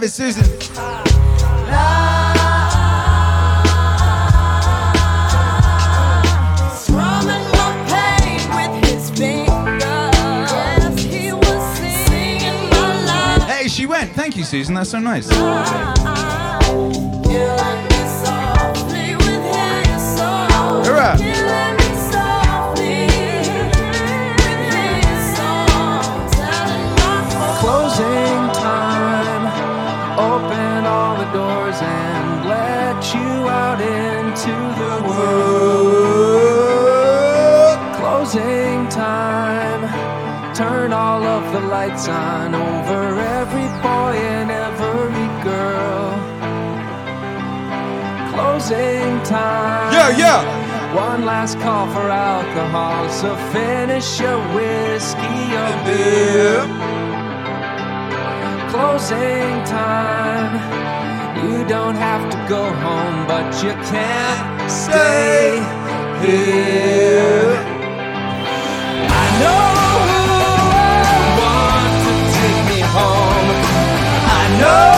Of it, Susan. Strumming my pain with his fingers. He was singing my life. Hey, she went. Thank you, Susan. That's so nice. Killing me softly with his song. Hurrah. The lights on over every boy and every girl. Closing time. Yeah, yeah. One last call for alcohol, so finish your whiskey or beer. Closing time. You don't have to go home, but you can't stay here. I know I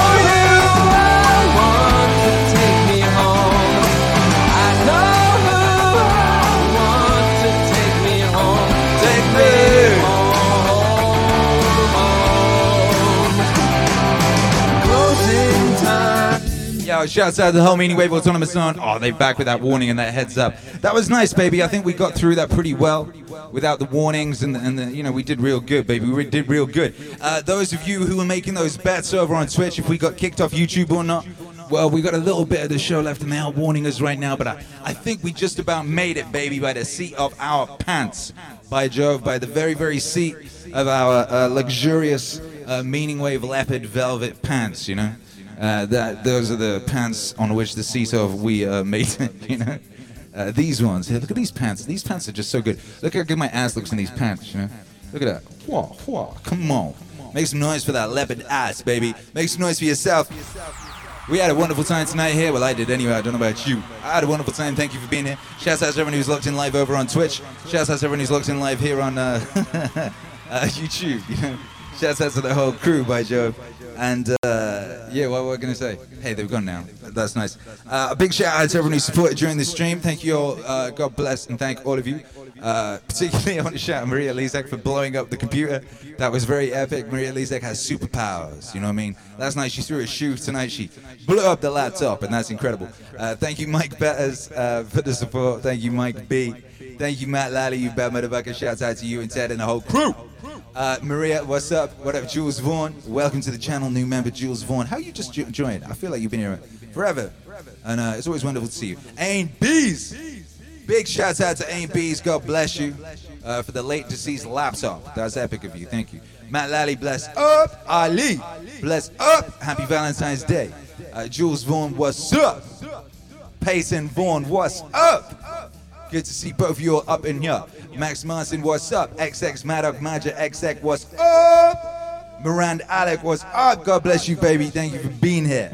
Yo, shouts out to the whole Meaning Wave Autonomous Zone. Oh, they back with that warning and that heads up. That was nice, baby. I think we got through that pretty well without the warnings and the, and the you know, we did real good, baby. We did real good. Uh, those of you who were making those bets over on Twitch, if we got kicked off YouTube or not, well, we got a little bit of the show left and they are warning us right now, but I, I think we just about made it, baby, by the seat of our pants. By Jove, by the very, very seat of our uh, luxurious uh, Meaning Wave leopard velvet pants, you know? Uh, that those are the pants on which the seat of we uh, made you know. Uh, these ones, look at these pants. These pants are just so good. Look how good my ass looks in these pants, you know. Look at that. Whoa, whoa, come on. Make some noise for that leopard ass, baby. Make some noise for yourself. We had a wonderful time tonight here. Well, I did anyway. I don't know about you. I had a wonderful time. Thank you for being here. Shouts out to everyone who's locked in live over on Twitch. Shouts out to everyone who's locked in live here on uh, uh, YouTube. You know, shouts out to the whole crew, by Joe. And uh, yeah, what were I going to say? Hey, they've gone now. That's nice. Uh, a big shout out to everyone who supported during the stream. Thank you all. Uh, God bless and thank all of you. Uh, particularly, I want to shout out Maria Lizak for blowing up the computer. That was very epic. Maria Lizak has superpowers. You know what I mean? Last night she threw a shoe. Tonight she blew up the laptop, and that's incredible. Uh, thank you, Mike Betters, uh, for the support. Thank you, Mike B. Thank you, Matt Lally. You bad motherfucker. Shouts out to you and Ted and the whole crew. Uh, Maria, what's up? What up, Jules Vaughn? Welcome to the channel, new member Jules Vaughn. How you just jo- joined? I feel like you've been here forever, and uh, it's always wonderful to see you. Ain Bees, big shouts out to Ain Bees. God bless you uh, for the late deceased laptop. That's epic of you. Thank you. Matt Lally, bless up. Ali, bless up. Happy Valentine's Day. Uh, Jules Vaughn, what's up? Peyton Vaughn, what's up? Good to see both of you all up in here. Max Martin, what's up? XX Maddock Maja XX, what's up? Miranda Alec, what's up? God bless you, baby. Thank you for being here.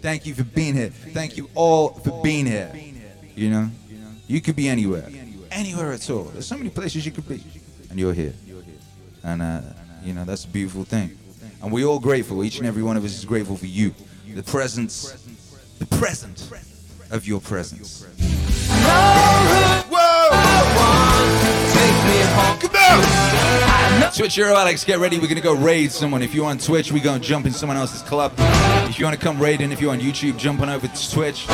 Thank you for being here. Thank you all for being here. You know, you could be anywhere, anywhere at all. There's so many places you could be, and you're here. And uh, you know that's a beautiful thing. And we're all grateful. Each and every one of us is grateful for you, the presence, the present of your presence. Twitch Alex, get ready. We're gonna go raid someone. If you're on Twitch, we're gonna jump in someone else's club. If you wanna come raiding, if you're on YouTube, jump on over to Twitch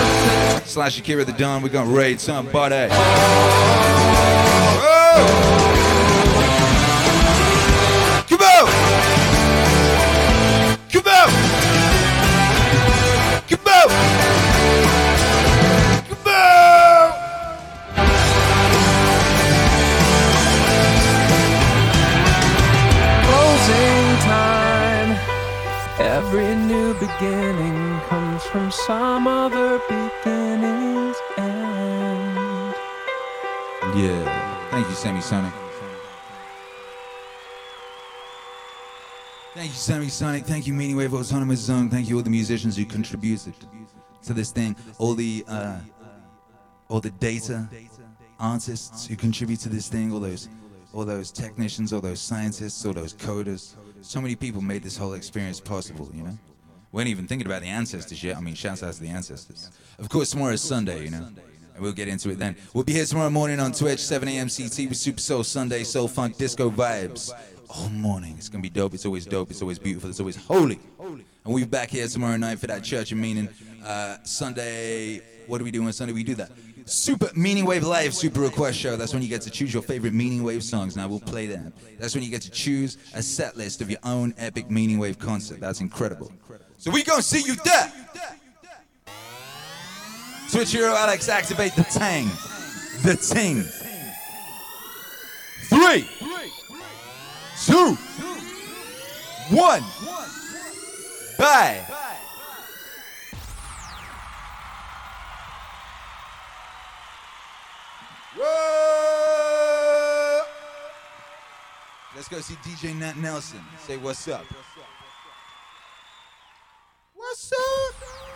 slash Akira the Don. We're gonna raid somebody. Come beginning comes from some other beginning's end. Yeah. Thank you, Sammy Sonic. Thank you, Sammy Sonic. Thank you, Meaning Wave Autonomous Zone. Thank you, all the musicians who contributed to this thing. All the uh, all the data artists who contribute to this thing. All those all those technicians, all those scientists, all those coders. So many people made this whole experience possible. You know. We ain't even thinking about the ancestors yet. I mean, shouts out to the ancestors. Of course, tomorrow is Sunday, you know. And we'll get into it then. We'll be here tomorrow morning on Twitch, 7 a.m. CT with Super Soul Sunday, Soul Funk Disco Vibes. All morning. It's going to be dope. It's always dope. It's always beautiful. It's always holy. And we'll be back here tomorrow night for that Church Meaning. Uh, Sunday, what do we do on Sunday? We do that. Super Meaning Wave Live Super Request Show. That's when you get to choose your favorite Meaning Wave songs. Now we'll play them. That's when you get to choose a set list of your own epic Meaning Wave concert. That's incredible. So we gonna see you there. Twitch Hero Alex, activate the tang. The ting. Three, two, one. Bye. Let's go see DJ Nat Nelson. Say what's up. What's up?